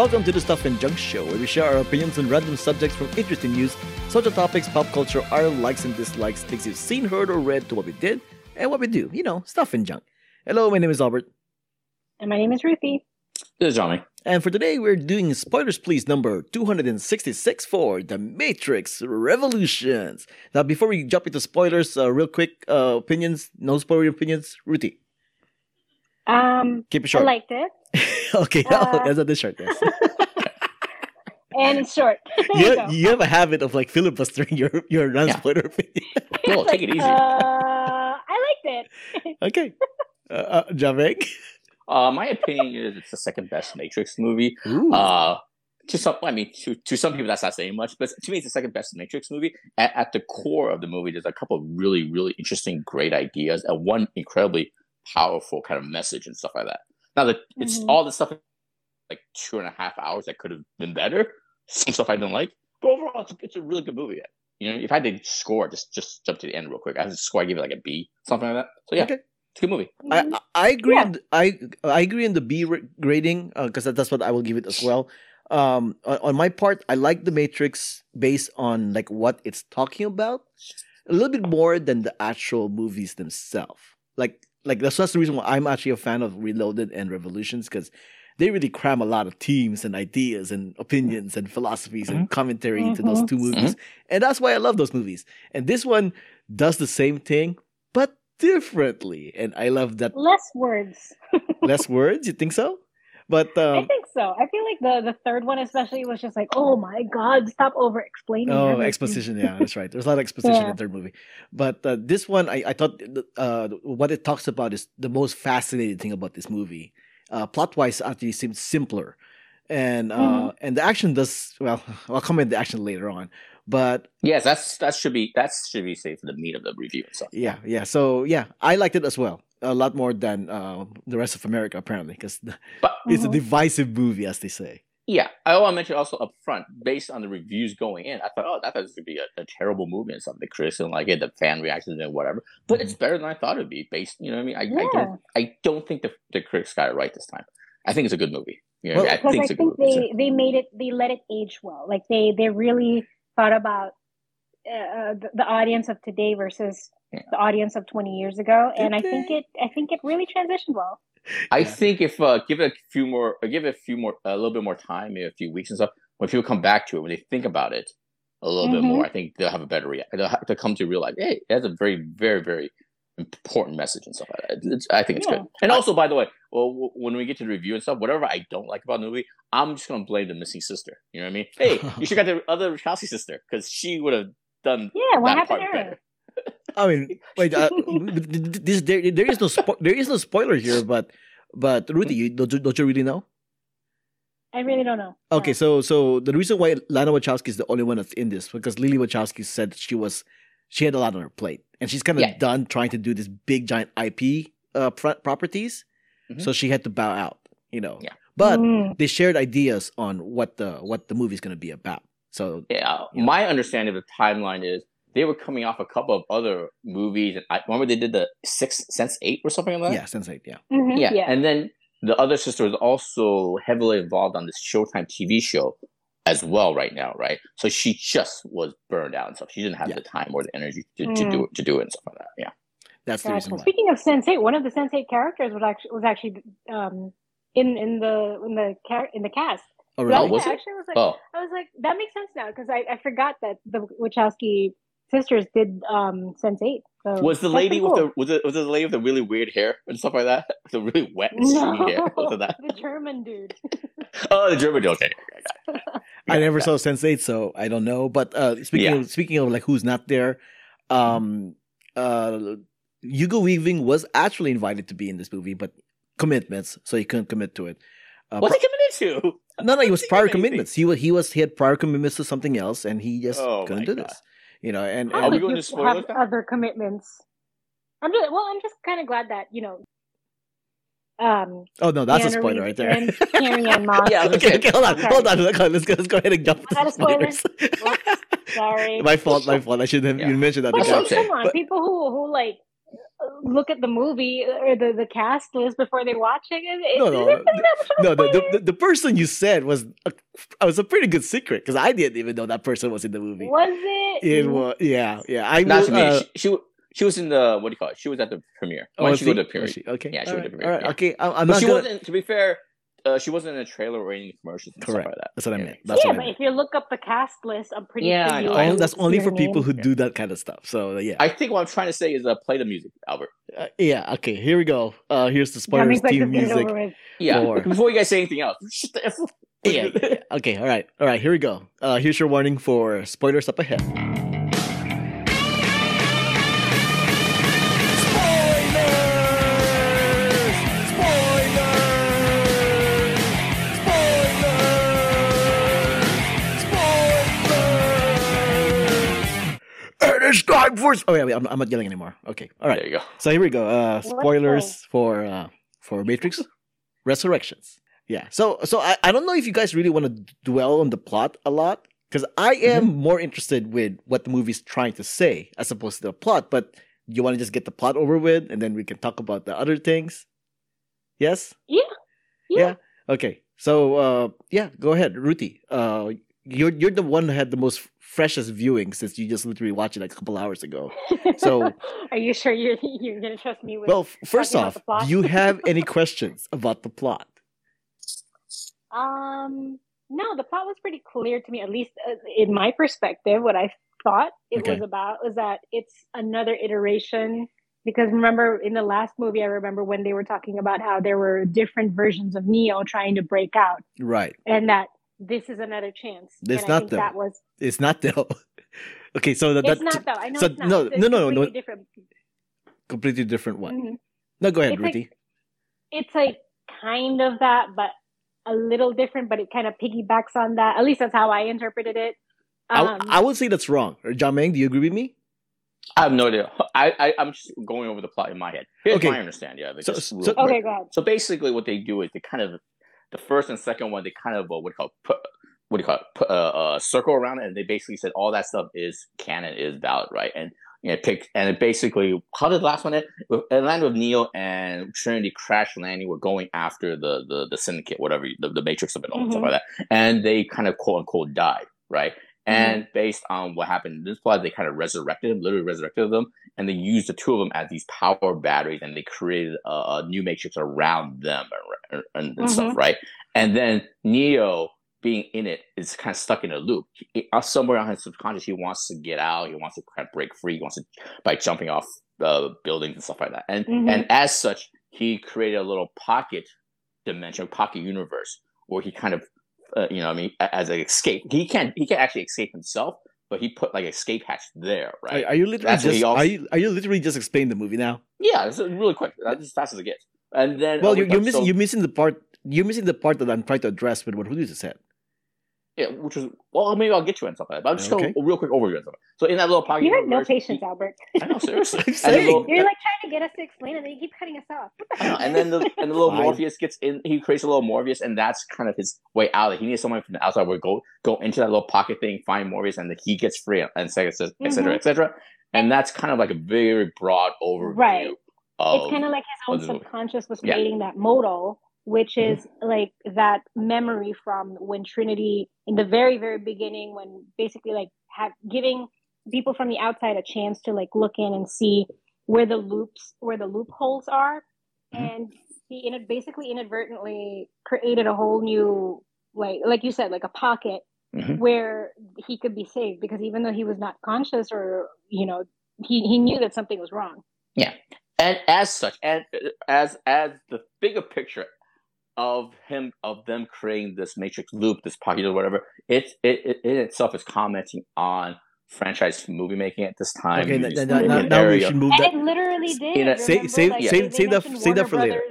Welcome to the Stuff and Junk Show, where we share our opinions on random subjects from interesting news, social topics, pop culture, our likes and dislikes, things you've seen, heard, or read, to what we did and what we do. You know, stuff and junk. Hello, my name is Albert. And my name is Ruthy. This is Jiaming. And for today, we're doing Spoilers Pleeze number 266 for The Matrix Revolutions. Now, before we jump into spoilers, uh, real quick uh, opinions, no spoiler opinions. Ruthy, Um, keep it short. I short. liked it, okay, Uh, that's not this short, yes. and it's short. There you, you you have a habit of like filibustering your, your non spoiler opinion. Cool, take it easy. Uh, I liked it. okay. Uh, uh, Jiaming? Uh, my opinion is it's the second best Matrix movie. Ooh. Uh, to some, I mean, to, to some people that's not saying much, but to me, it's the second best Matrix movie. At, at the core of the movie, there's a couple of really, really interesting, great ideas, and one incredibly powerful kind of message and stuff like that. Now, that it's Mhm. all the stuff like two and a half hours that could have been better. Some stuff I didn't like, but overall, it's a, it's a really good movie. You know, if I did score, just just jump to the end real quick. I had to score, I give it like a B, something like that. So yeah, Okay. it's a good movie. I, Mhm. I- I agree. Yeah. On the, I I agree in the B grading because that's what I will give it as well. Um, on, on my part, I like the Matrix based on like what it's talking about a little bit more than the actual movies themselves. Like like that's that's the reason why I'm actually a fan of Reloaded and Revolutions because they really cram a lot of themes and ideas and opinions and philosophies and mm-hmm. commentary into those two mm-hmm. movies, mm-hmm. and that's why I love those movies. And this one does the same thing, but differently, and I love that Less words. less words. You think so? But I um, think so. I feel like the the third one especially was just like, oh my god, stop over explaining. oh, exposition. Yeah, that's right. There's a lot of exposition in the third movie. But uh, this one, I, I thought uh, what it talks about is the most fascinating thing about this movie. Uh, plot wise, actually seems simpler, and uh, Mhm. and the action does well. I'll comment the action later on. But Yes, that's that should be that should be safe for the meat of the review and stuff. yeah, yeah. So yeah, I liked it as well. A lot more than uh, the rest of America, apparently, because it's a Mhm. divisive movie, as they say. yeah, I want to mention also up front, based on the reviews going in, I thought, oh, that was going to be a, a terrible movie and something. The critics didn't like it, the fan reactions and whatever. But it's better than I thought it'd be. Based, you know what I mean? I, I don't, I don't think the, the critics got it right this time. I think it's a good movie. You know, what I, Because mean? I I think it's think good movie. they they made it they let it age well. Like they they really thought about uh, the, the audience of today versus Yeah. the audience of 20 years ago and I think it I think it really transitioned well. I Yeah. think if uh, give it a few more, uh, give it a few more, a little bit more time, maybe a few weeks and stuff. When people come back to it, when they think about it a little bit Mhm. more, I think they'll have a better reaction. They'll, have to come to realize, hey, that's a very, very, very important message and stuff like that. It's, I think it's Yeah. good. And also, by the way, well, w- when we get to the review and stuff, whatever I don't like about the movie, I'm just gonna blame the missing sister. You know what I mean? Hey, you should got the other Chelsea sister because she would have done Yeah, what that happened part to. I mean, wait. Uh, this there, there is no spo- there is no spoiler here, but but Ruthy, you, don't, you, don't you really know? I really don't know. Okay, No. so so the reason why Lana Wachowski is the only one that's in this because Lily Wachowski said she was she had a lot on her plate and she's kind of Yeah. done trying to do this big giant IP uh, pro- properties, Mhm. so she had to bow out. You know, Yeah. but Mm. they shared ideas on what the what the movie's going to be about. So Yeah, Yeah. my understanding of the timeline is they were coming off a couple of other movies. And I remember they did the Six Sense Eight or something like that. yeah, Sense8, yeah. Mhm, yeah, yeah. and then the other sister was also heavily involved on this Showtime TV show as well right now, right? So she just was burned out and stuff. She didn't have Yeah. the time or the energy to, to do it to do it and stuff like that. Yeah, That's the reason Gotcha. why. Speaking of Sense8, one of the Sense8 characters was actually was actually um in in the in the in the cast. Oh, So really? I was it? actually was like Oh, I was like that makes sense now because I, I forgot that the Wachowski sisters did um Sense8. So was the lady pretty with cool. the was it was it the lady with the really weird hair and stuff like that? The really wet and stringy hair. Was it that? the German dude. Oh, the German. dude. Okay, okay. I never got saw Sense8, so I don't know. But uh, speaking Yeah. of speaking of like who's not there, um, uh, Hugo Weaving was actually invited to be in this movie, but commitments, so he couldn't commit to it. Uh, What's he committed to? no, no, he was prior committing? commitments. He was he was he had prior commitments to something else, and he just Oh couldn't do God. this. You know, and, How Are we going to spoilers have now? other commitments? I'm just well. I'm just kind of glad that you know. Um, oh no, that's a Keanu spoiler right there. and Carrie Ann Moss. Yeah, okay, okay, hold on, Okay. hold on, hold on. Let's go, let's go ahead and jump. Was that a spoiler? Whoops, sorry. my fault, my fault. I should have Yeah. even mentioned that. But That's what I'm because- like, saying. come on, But- people who who like look at the movie or the, the cast list before they watch it. it No, it- no, the- that much of a No, the, the, the, the person you said was a, was a pretty good secret because I didn't even know that person was in the movie. was it? It was, yeah, yeah. I Not will, to uh, she, she she was in the what do you call it? She was at the premiere. oh, Why was don't go to the premiere? She? Okay, Yeah, she all went to right, premiere, all right, yeah. okay. I'm, I'm But not she gonna. wasn't. To be fair, uh, she wasn't in a trailer or any commercials and Correct. stuff like that. That's what I Yeah. meant. That's yeah, what I but meant. if you look up the cast list, I'm pretty Yeah, sure I you know. will I Oh, that's only for people who name. do that kind of stuff. So yeah, I think what I'm trying to say is uh, play the music, Albert. Uh, yeah. Okay, here we go. Uh, here's the Coming spoilers quick, team let's get it music. Yeah. Four. Before you guys say anything else, shut the F up. Yeah, yeah, yeah. Okay. All right. All right. Here we go. Uh, here's your warning for spoilers up ahead. It's time for. Oh yeah, wait, I'm, I'm not yelling anymore. Okay. All right. There you go. So here we go. Uh, spoilers for uh, for Matrix Resurrections. Yeah. So so I, I don't know if you guys really want to dwell on the plot a lot because I am more interested with what the movie's trying to say as opposed to the plot. But you want to just get the plot over with and then we can talk about the other things. Yes. Yeah. Yeah. Okay. So uh, yeah, go ahead, Ruthy. Uh, you're you're the one who had the most freshest viewing since you just literally watched it like a couple hours ago. So- are you sure you're you're gonna trust me with? Well, first off, do you have any questions about the plot? Um, no, the plot was pretty clear to me, at least uh, in my perspective. What I thought it Okay. was about was that it's another iteration. Because remember, in the last movie, I remember when they were talking about how there were different versions of Neo trying to break out, Right. and that this is another chance. It's and I not think though. that was. It's not though. okay, so that, It's that's not though. I know so it's not. no, It's no, no, no, completely no. different. completely different one. Mhm. No, go ahead, It's like- it's like kind of that, but a little different. But it kind of piggybacks on that. At least that's how I interpreted it. Um, I, I would say that's wrong. Or Jiaming, do you agree with me? I have no idea. I, I I'm just going over the plot in my head. Here's Okay. my understanding Yeah. it. So- so- real so- quick. okay, go ahead. So basically, what they do is they kind of the first and second one they kind of uh, what do you call it, put what do you call it put a, a circle around it, and they basically said all that stuff is canon, is valid, right? And you know, pick and it basically how did the last one end? It landed with Neo and Trinity crash landing. Were going after the the the syndicate, whatever the, the Matrix of it all and stuff mm-hmm. like that, and they kind of quote unquote died, right? And based on what happened in this plot, they kind of resurrected them, literally resurrected them, and they used the two of them as these power batteries, and they created a, a new matrix around them and, and, and stuff, right? And then Neo, being in it, is kind of stuck in a loop. He, uh, somewhere on his subconscious, he wants to get out. He wants to kind of break free. He wants to by jumping off uh, buildings and stuff like that. And Mhm. and as such, he created a little pocket dimension, pocket universe, where he kind of, uh, you know, what I mean, as an escape. He can't he can't actually escape himself, but he put like an escape hatch there, right? Are, are you literally That's just also- are you are you literally just explaining the movie now? yeah, it's really quick. That's as fast as it gets. And then Well, uh, you're, you're missing so- you're missing the part you're missing the part that I'm trying to address with what just said. Yeah, which is well, maybe I'll get you in something. Like. But I'm just Okay. going a real quick overview of something. So in that little pocket, You have no universe, patience, he- Albert. I know, seriously. I'm And the saying. little- You're like trying to get us to explain, and then you keep cutting us off. What the I know, and then the and the little Fine. Morpheus gets in. He creates a little Morpheus, and that's kind of his way out. He needs someone from the outside where go go into that little pocket thing, find Morpheus, and then he gets free, and et cetera, et cetera, et cetera, Mhm. et cetera. And that's kind of like a very broad overview. Right. Of, it's kind of like his of own subconscious was Yeah. creating that modal, which Mm-hmm. is like that memory from when Trinity, in the very, very beginning, when basically like have giving people from the outside a chance to like look in and see where the loops, where the loopholes are, Mhm. and he in basically inadvertently created a whole new like like you said like a pocket Mhm. where he could be saved because even though he was not conscious or you know he, he knew that something was wrong yeah and as such, and uh, as as the bigger picture of him of them creating this matrix loop, this pocket or whatever, it it, it in itself is commenting on franchise movie making at this time. Okay, Movies now, now, now, we should move and that. it literally did In a- Say- say- like, say- say that- mentioned say that Warner for later.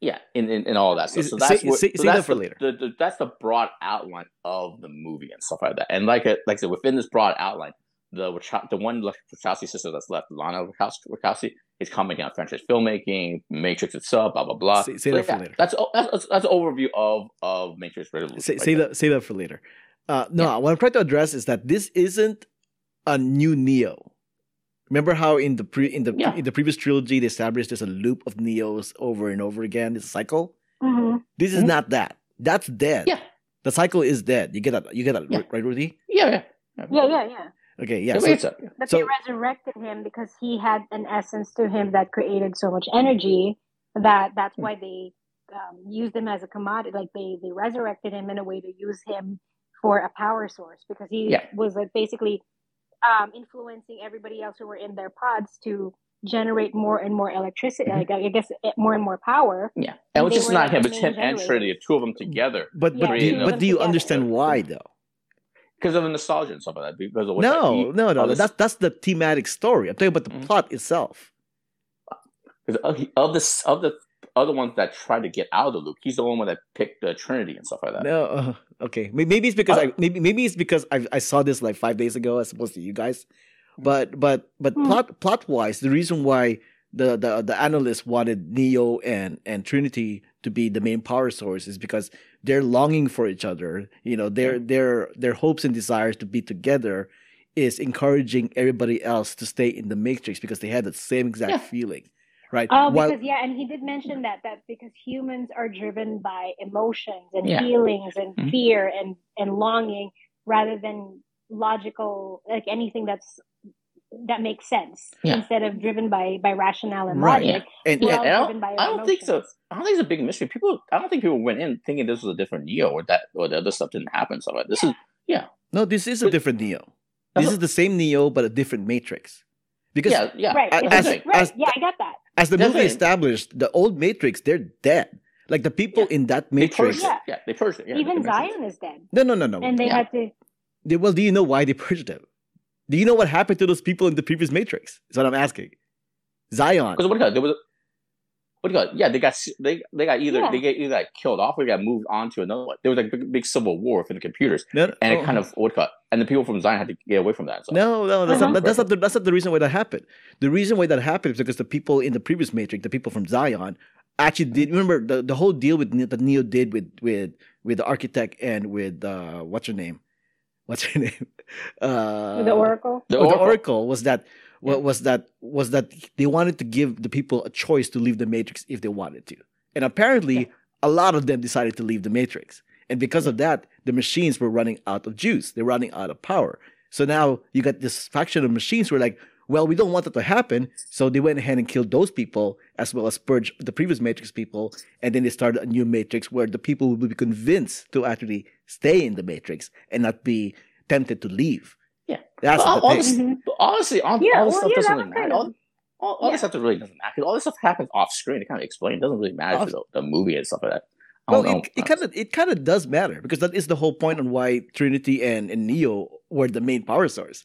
Yeah, in, in, in all that stuff. So that's say- what, say- so say that that's for the, later. The, the, that's the broad outline of the movie and stuff like that. And like a, like I said, within this broad outline, the Wacha- the one Wachowski sister that's left, Lana Wachowski, Wachowski is commenting on franchise filmmaking, Matrix itself, blah blah blah. Say- say So that for yeah, later. That's that's that's, that's an overview of of Matrix. Revolution Say, right say that say that for later. Uh, no, Yeah. what I'm trying to address is that this isn't a new Neo. Remember how in the pre in the Yeah. in the previous trilogy they established there's a loop of Neos over and over again. It's a cycle. Mhm. This is Mhm. not that. That's dead. Yeah. The cycle is dead. You get that? You get that Yeah. right, Ruthy? Yeah, yeah. Yeah, yeah, yeah. Okay, yeah. Yeah, So, it's a- But So- they resurrected him because he had an essence to him that created so much energy that that's Hmm. why they um, used him as a commodity. Like they they resurrected him in a way to use him for a power source because he Yeah. was like basically um, influencing everybody else who were in their pods to generate more and more electricity. Mhm. Like I guess eh, more and more power. Yeah, and it was just not like him, the but main him and Trinity, the two of them together, but but Yeah, do you, but do you together. understand why though? Because of the nostalgia and stuff like that. Because of what that No, no, no. That's that's the thematic story. I'm talking about the Mhm. plot itself. Because of, of the of the other ones that tried to get out of the loop, he's the one that picked the Trinity and stuff like that. No, uh, okay. Maybe it's because Uh, I maybe maybe it's because I I saw this like five days ago as opposed to you guys. But but but Hmm. plot plot wise, the reason why the the the analysts wanted Neo and and Trinity to be the main power source is because they're longing for each other. You know, their their their hopes and desires to be together is encouraging everybody else to stay in the Matrix because they had the same exact Yeah. feeling, right? Oh, While- because yeah, and he did mention that that because humans are driven by emotions and Yeah. feelings and Mhm. fear and and longing rather than logical like anything that's that makes sense Yeah. instead of driven by by rationale and Right. logic. and, Yeah, all and I don't, our I don't think so. I don't think it's a big mystery. People, I don't think people went in thinking this was a different Neo or that or the other stuff didn't happen. So like, this is yeah. no, this is a different Neo. This uh-huh. is the same Neo but a different Matrix. Because yeah, yeah. Right, as- as- right. as- yeah, I get that. as the movie Definitely. established, the old Matrix, they're dead. Like the people Yeah. in that They Matrix. purged Yeah. it. Yeah, they purged it. Yeah, Even it sense. Zion is dead, No, no, no, no. and they Yeah. had to. They- well, do you know why they purged them? Do you know what happened to those people in the previous Matrix? Is what I'm asking. Zion. Because what do you got? There was. What do you got? Yeah, they got they they got either Yeah. they get either got killed off or they got moved on to another one. There was like a big, big civil war for the computers, No, and oh, it kind of what do you got? And the people from Zion had to get away from that. So. No, no, that's, Uh-huh. not, that's not the, that's not the reason why that happened. The reason why that happened is because the people in the previous Matrix, the people from Zion, actually did. Remember the, the whole deal with Ne- that Neo did with with with the architect and with uh, what's her name? What's her name? Uh, the Oracle. The or the Oracle. oracle was that what Yeah. was that was that they wanted to give the people a choice to leave the matrix if they wanted to and apparently Yeah. a lot of them decided to leave the matrix and because of that the machines were running out of juice they're running out of power so now you got this faction of machines who are like well we don't want that to happen so they went ahead and killed those people as well as purged the previous matrix people and then they started a new matrix where the people will be convinced to actually stay in the matrix and not be tempted to leave Yeah. that's Well, the all thing. this-. Honestly, all, Yeah, all this well, stuff yeah, doesn't really matter. All, all, all Yeah. this stuff really doesn't matter. 'cause All this stuff happens off screen. It kind of explains. It doesn't really matter to the, the movie and stuff like that. Well, don't it, it kind of it kind of does matter because that is the whole point on why Trinity and, and Neo were the main power source.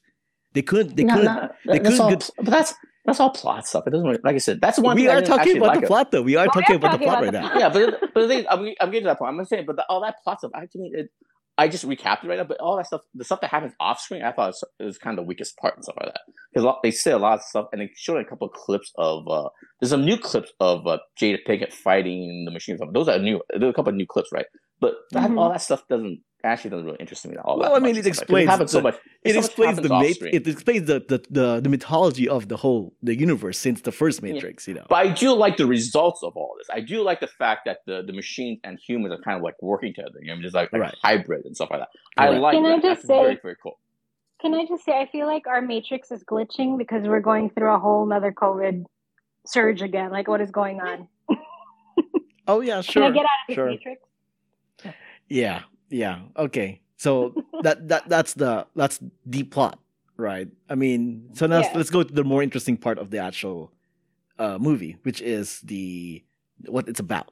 They couldn't. They No, couldn't. no, they couldn't all, get- but that's that's all plot stuff. It doesn't really, like I said. That's one we thing are didn't talking about like the it. plot, though. We are We are talking about the plot about right the now. yeah, but, but the thing, I'm, I'm getting to that point. I'm saying, but the, all that plot stuff, I mean, it, I just recapped it right now. But all that stuff, the stuff that happens off screen, I thought was, it was kind of the weakest part and stuff like that. Because they say a lot of stuff, and they showed a couple of clips of. Uh, there's some new clips of uh, Jada Pinkett fighting the machine. Those are new. There's a couple of new clips, right? But that, Mhm. all that stuff doesn't actually doesn't really interest me at all. Well, I mean, much it and like that. explains happens so the- much. It so much explains the happens off mat- screen. It explains the, the the the mythology of the whole the universe since the first Matrix. You know. But I do like the results of all this. I do like the fact that the, the machines and humans are kind of like working together. You know, just like, like Right. hybrid and stuff like that. I like Can I just That's say- very very cool. Can I just say, I feel like our matrix is glitching because we're going through a whole nother COVID surge again. Like, what is going on? Oh yeah, sure. Can. I get out of this sure. matrix? Yeah, yeah. Okay. So that that that's the that's the plot, right? I mean, so now Yeah. let's go to the more interesting part of the actual uh, movie, which is the what it's about,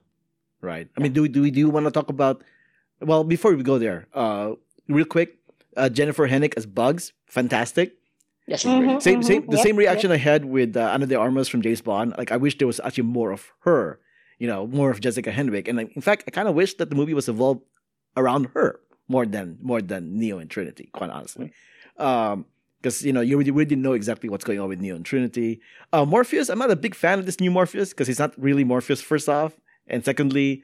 right? I mean, do we do we do want to talk about? Well, before we go there, uh, real quick, uh, Jennifer Henwick as Bugs, fantastic. Yeah, she's Mhm. great. Same, same, the Yep, same reaction I had with uh, Ana de Armas from James Bond. Like, I wish there was actually more of her, you know, more of Jessica Henwick. And like, in fact, I kind of wish that the movie was evolved around her more than more than Neo and Trinity. Quite honestly, because you know you really, really didn't know exactly what's going on with Neo and Trinity. Uh, Morpheus, I'm not a big fan of this new Morpheus because he's not really Morpheus. First off, and secondly,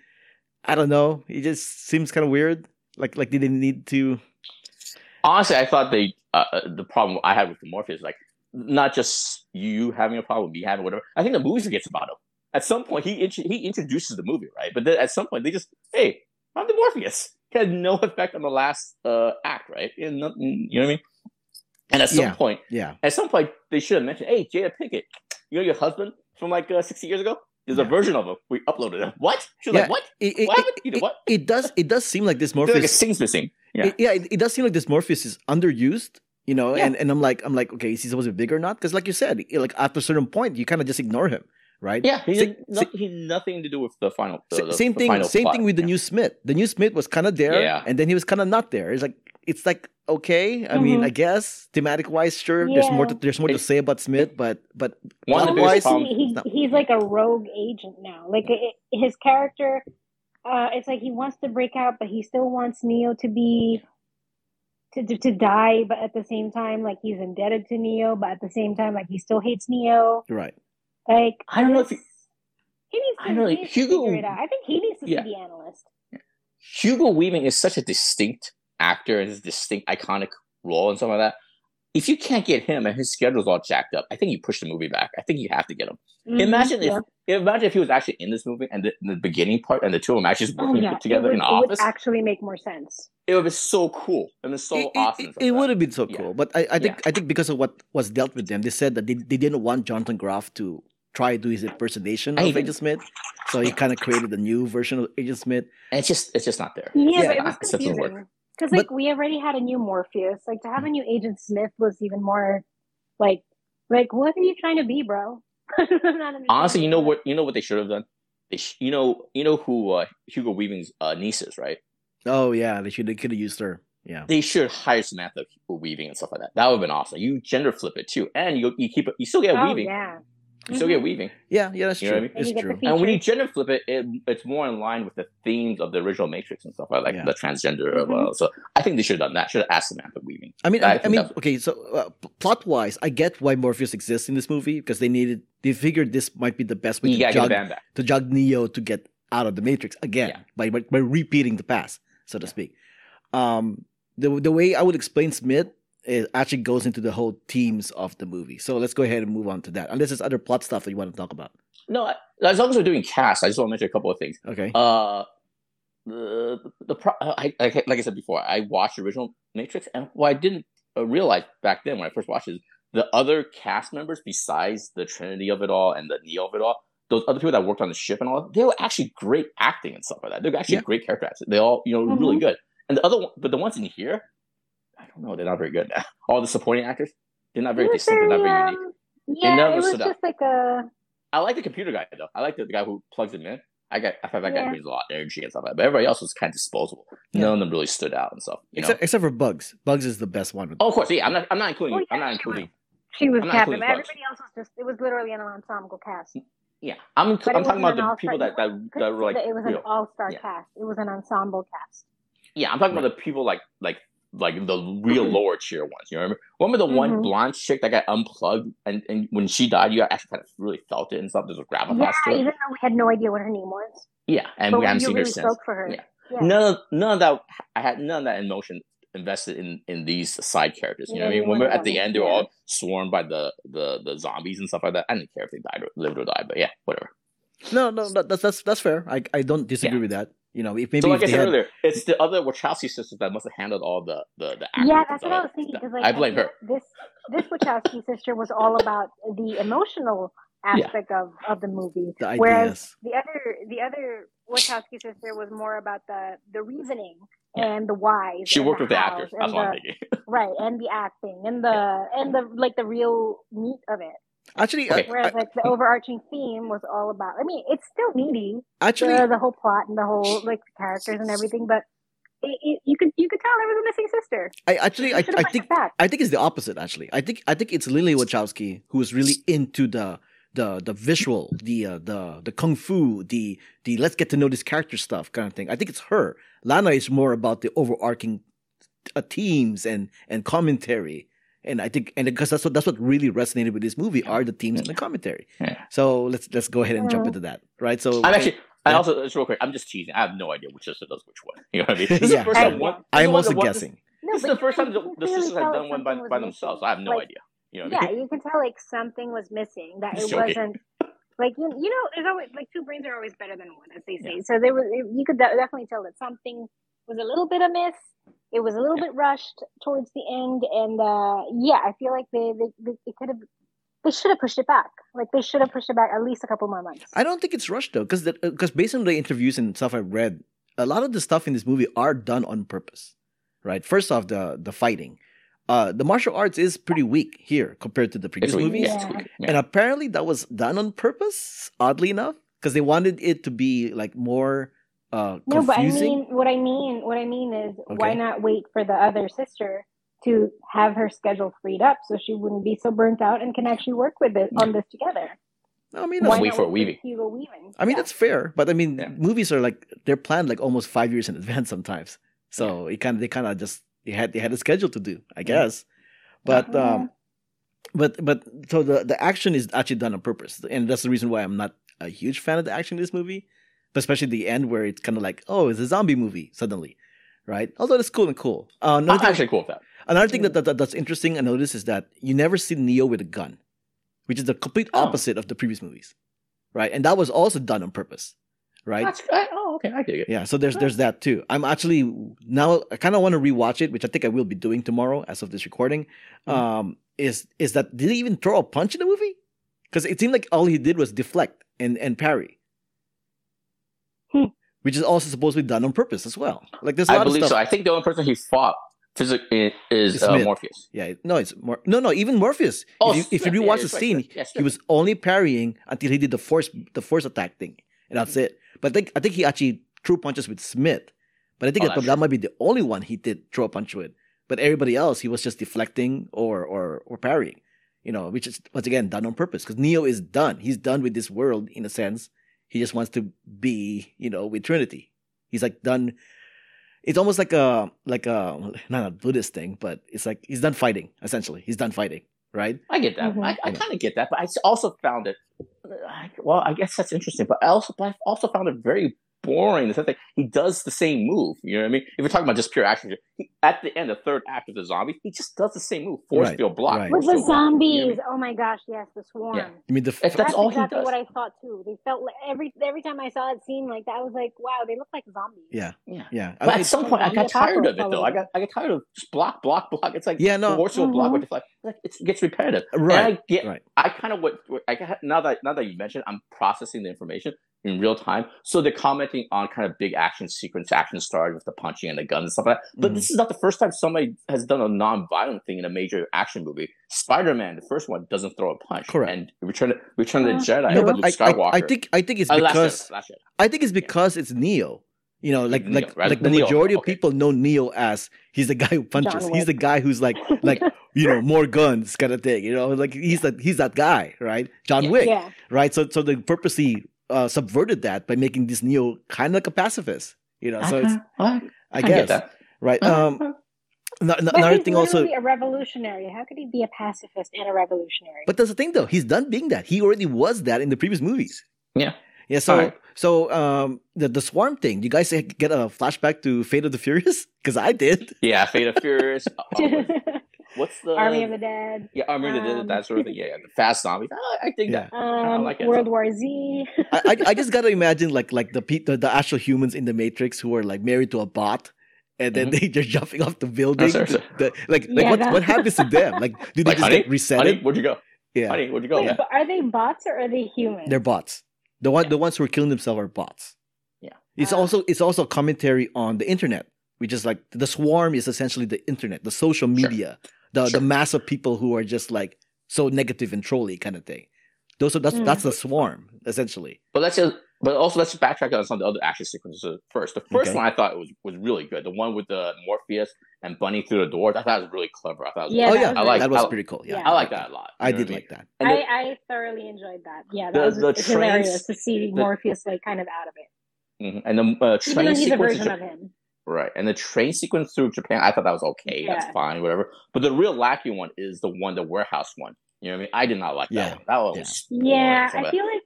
I don't know. He just seems kind of weird. Like like they didn't need to. Honestly, I thought they uh, uh, the problem I had with the Morpheus like not just you having a problem, me having whatever. I think the movie forgets about him. At some point, he int- he introduces the movie, right? But then at some point, they just, hey, I'm the Morpheus. It had no effect on the last uh, act, right? You know what I mean? And at some Yeah. point, Yeah. at some point, they should have mentioned, hey, Jada Pinkett, you know your husband from like uh, 60 years ago? There's a version of him. We uploaded him. What? She was Yeah. like, what? It, it, What happened? it- You know it- what? it does it does seem like this There's like a Morpheus scene's missing. Yeah. it, yeah, it, it does seem like this Morpheus is underused, you know, Yeah. and, and I'm like, I'm like, okay, is he supposed to be big or not? Because like you said, like after a certain point, you kind of just ignore him, right? Yeah, he, Sa- had no, he had nothing to do with the final. The, Sa- the- same the thing, final same plot. thing with the Yeah. new Smith. The new Smith was kind of there, Yeah. and then he was kind of not there. It's like it's like okay, I mean, Mhm. I guess thematic wise, sure, there's more to, there's more to say about Smith, but but One of the plot-wise, biggest problems. he, he, he's like a rogue agent now. Like it, his character, uh, it's like he wants to break out, but he still wants Neo to be to, to to die. But at the same time, like he's indebted to Neo. But at the same time, like he still hates Neo. right. Like I don't know if it's- he needs I to, don't know, he needs to Hugo- figure it out. I think he needs to Yeah. see the analyst. Hugo Weaving is such a distinct actor and his distinct iconic role and stuff like that. If you can't get him and his schedule's all jacked up, I think you push the movie back. I think you have to get him. Mhm, Imagine if yeah. imagine if he was actually in this movie and the, the beginning part and the two of them actually just Oh, working yeah. together it would, in the it would office. actually make more sense. it would be so cool and it's so it, it- awesome. It, and stuff like would have been so Yeah. cool, but I, I think I think because of what was dealt with them, they said that they, they didn't want Jonathan Groff to try to do his impersonation I of even- Agent Smith, so he kind of created a new version of Agent Smith. And it's just it's just not there. Yeah, Yeah, but it was it doesn't work. confusing because But- like we already had a new Morpheus. Like to have a new Agent Smith was even more like like what are you trying to be, bro? Honestly, you know what you know what they should have done. They sh- you know you know who uh, Hugo Weaving's uh, niece is, right? Oh yeah, they should they could have used her. Yeah, They should hire Samantha Weaving and stuff like that. That would have been awesome. You gender flip it too, and you you keep it. You still get that. Oh Weaving. yeah, You still get Mhm. Weaving. yeah, yeah. That's You true. I mean? It's you true. And when you gender flip it, it, it's more in line with the themes of the original Matrix and stuff like that, like Yeah. the transgender. Mhm. Uh, so I think they should have done that. Should have asked Samantha Weaving. I mean, I I, I mean, okay. So uh, plot wise, I get why Morpheus exists in this movie because they needed they figured this might be the best way to gotta get jog, to jog Neo to get out of the Matrix again Yeah. by, by by repeating the past, so to speak. Um, the the way I would explain Smith it actually goes into the whole themes of the movie. So let's go ahead and move on to that. Unless there's other plot stuff that you want to talk about. No, I- as long as we're doing cast, I just want to mention a couple of things. Okay. Uh, the the pro- I, I like I said before, I watched the original Matrix, and what I didn't uh, realize back then when I first watched it, is the other cast members besides the Trinity of it all and the Neo of it all, those other people that worked on the ship and all, they were actually great acting and stuff like that. They're actually Yeah. great character actors. They all, you know, really Mhm. good. And the other, one, but the ones in here, I they're not very good. All the supporting actors, they're not very It was distinct. They're not very, very unique. um, yeah, never it was stood out. just like a I like the computer guy though. I like the, the guy who plugs him in. I got I thought that guy Yeah. brings a lot of energy and stuff like that. But everybody else was kind of disposable. None of them really stood out and stuff. You know. Except, except for Bugs. Bugs is the best one. oh, of course, yeah. I'm not. I'm not including. Well, I'm not including. she was I'm not Captain. including Bugs. Everybody else was just it was literally an ensemble cast. Yeah, I'm. But I'm talking about the people that that, that were like. it was an all star cast. It was an ensemble cast. Yeah, I'm talking about the people like like like the real lower tier ones. You remember? Remember the one Mhm. blonde chick that got unplugged, and, and when she died, you actually kind of really felt it and stuff. There's a gravitas Yeah, to it. even though we had no idea what her name was, Yeah, and but we haven't seen really her since. spoke for her. Yeah. Yeah. none of none of that I had none of that emotion invested in in these side characters. You know what I mean? you Remember wanted at the end they're yeah. all swarmed by the, the the zombies and stuff like that. I didn't care if they died or lived or died, but yeah, whatever. No, no, that's that's that's fair. I I don't disagree Yeah. with that. You know, if maybe so like if I said had, earlier, it's the other Wachowski sisters that must have handled all the the, the acting Yeah, that's what I was thinking. Because like I blame feel her. This this Wachowski sister was all about the emotional aspect of of the movie, the whereas the other the other Wachowski sister was more about the the reasoning Yeah. and the why. She worked the with the actors. That's what I'm thinking. right and the acting and the and the like the real meat of it. Actually, Okay. Whereas I- like the overarching theme was all about. I mean, it's still meaty, actually, the, the whole plot and the whole like characters and everything, but. It, it, you could you could tell there was a missing sister. I actually, I, I think it. I think it's the opposite. Actually, I think I think it's Lily Wachowski who is really into the the the visual, the uh, the the kung fu, the the let's get to know this character stuff kind of thing. I think it's her. Lana is more about the overarching uh, themes and and commentary. And I think, and because that's what that's what really resonated with this movie are the themes and the commentary. Yeah. So let's let's go ahead and jump into that, right? So I'm actually. I Yeah. also just real quick. I'm just teasing. I have no idea which sister does which one. You know what I mean? This is Yeah. the first time I- one. this is I'm also one- guessing. No, This is the first time the, the sisters have done one by, by missing. themselves. I have no Like, idea. You know what I yeah, mean? you can tell like something was missing. That it Just joking. wasn't like you, you know. There's always like two brains are always better than one, as they say. So there was you could definitely tell that something was a little bit amiss. It was a little bit rushed towards the end, and uh yeah, I feel like they they, they it could have they should have pushed it back. Like they should have pushed it back at least a couple more months. I don't think it's rushed though, because because based on the interviews and stuff I've read, a lot of the stuff in this movie are done on purpose, right? First off, the the fighting, uh, the martial arts is pretty weak here compared to the previous It's movies, Yeah, it's Yeah. weak. Yeah. and apparently that was done on purpose. Oddly enough, because they wanted it to be like more uh, No, but I mean, what I mean, what I mean is, why not wait for the other sister to have her schedule freed up so she wouldn't be so burnt out and can actually work with it on this together? I mean, that's, wait for Weaving. Weaving. I mean Yeah. that's fair, but I mean Yeah. movies are like they're planned like almost five years in advance sometimes. So it kind of they kind of just they had they had a schedule to do, I guess. But Yeah. um, but but so the the action is actually done on purpose, and that's the reason why I'm not a huge fan of the action in this movie, but especially the end where it's kind of like oh it's a zombie movie suddenly, right? Although it's cool and cool. Uh, another I'm thing, actually cool with that. another thing that, that, that- that's interesting I noticed is that you never see Neo with a gun, which is the complete Oh. opposite of the previous movies, right? And that was also done on purpose, right? That's, I, oh, okay, I get it. Yeah, so there's there's that too. I'm actually now I kind of want to rewatch it, which I think I will be doing tomorrow as of this recording. Mhm. Um, is is that did he even throw a punch in the movie? Because it seemed like all he did was deflect and and parry, Hmm. which is also supposed to be done on purpose as well. Like there's a I lot of believe stuff. so. I think the only person he fought physically is uh, Morpheus. Yeah, no, it's more. No, no, even Morpheus. Oh, if you, if you yeah, rewatch it's the right, scene. Yeah, he was only parrying until he did the force the force attack thing, and that's it. But I think I think he actually threw punches with Smith. But I think Oh, that, that might be the only one he did throw a punch with. But everybody else, he was just deflecting or or or parrying. You know, which is once again done on purpose because Neo is done. He's done with this world in a sense. He just wants to be, you know, with Trinity. He's like done. It's almost like a like a not a Buddhist thing, but it's like he's done fighting. Essentially, he's done fighting, right? I get that. Mhm. I, I kind of get that, but I also found it. Well, I guess that's interesting, but I also, but I also found it very boring. in The sense that he does the same move. You know what I mean? If you're talking about just pure action, he, at the end, the third act of the zombie, he just does the same move: force Right, field block. right. With the field block. You know I zombies, mean? oh my gosh, yes, the swarm. Yeah. You mean the If that's That's all he exactly does. what I thought too. They felt like every every time I saw it scene like that, I was like, wow, they look like zombies. yeah Yeah. yeah. I But mean, at some point, I got tired of it apocalypse though. I got I got tired of just block, block, block. It's like Yeah, no. force field block Mhm. with deflect. Like it gets repetitive. right And I get right. I kind of what what- I got now that now that you mentioned, I'm processing the information in real time. So they're commenting on kind of big action sequence, action stars with the punching and the guns and stuff like that. But Mhm. this is not the first time somebody has done a non-violent thing in a major action movie. Spider-Man, the first one, doesn't throw a punch. Correct. And Return Return of the Uh, Jedi, No, with but Luke I, Skywalker. I, I think I think it's Uh, last because last Jedi. I think it's because it's Neo. You know, like Neo, like right? like The the Neo, majority of okay. people know Neo as he's the guy who punches. He's the guy who's like like you know more guns kind of thing. You know, like he's that he's that guy, right? John Yeah. Wick, Yeah. right? So so they purposely uh, subverted that by making this Neo kind of like a pacifist. You know, so it's I, I get guess that. right. Um, no- no- But another he's thing also. literally a revolutionary. How could he be a pacifist and a revolutionary? But that's the thing, though. He's done being that. He already was that in the previous movies. Yeah. Yeah. So, Alright. so um, the the swarm thing. You guys get a flashback to Fate of the Furious? Because I did. Yeah, Fate of the Furious. uh, what's the Army of the Dead. Yeah, Army of the Dead, Um, that sort of thing. Yeah, yeah, the fast zombies. I, I think Yeah. that. Um, like it. World War Z. I, I I just gotta imagine like like the pe- the, the actual humans in the Matrix who are like married to a bot. And then they they're jumping off the building. That's right. The- like like Yeah, what that- what happens to them? Like do they Like, just honey, get resetted? Honey, where'd you go? yeah, Honey, where'd you go? Wait, but are they bots or are they humans? they're bots. The one the ones who are killing themselves are bots. Yeah. It's Ah. also it's also commentary on the internet, which is like the swarm is essentially the internet, the social media, the Sure. the mass of people who are just like so negative and trolly kind of thing. Those are that's Mm. that's the swarm essentially. But let's just, but also let's backtrack on some of the other action sequences first. The first Okay. one I thought was was really good. The one with the Morpheus and Bunny through the doors. I thought it was really clever. I thought. It was Yeah, oh yeah, I like- that was I- pretty cool. Yeah, Yeah. I like that a lot. I did like that. I, the- I thoroughly enjoyed that. Yeah, that The- was the it's trains- hilarious to see the- Morpheus like kind of out of it, mhm. And the uh, even though train he's a sequence. version of him. Right, and the train sequence through Japan, I thought that was okay. That's fine, whatever. But the real lacking one is the one, the warehouse one. You know what I mean? I did not like Yeah. that one. That one Yeah. was Yeah. I feel like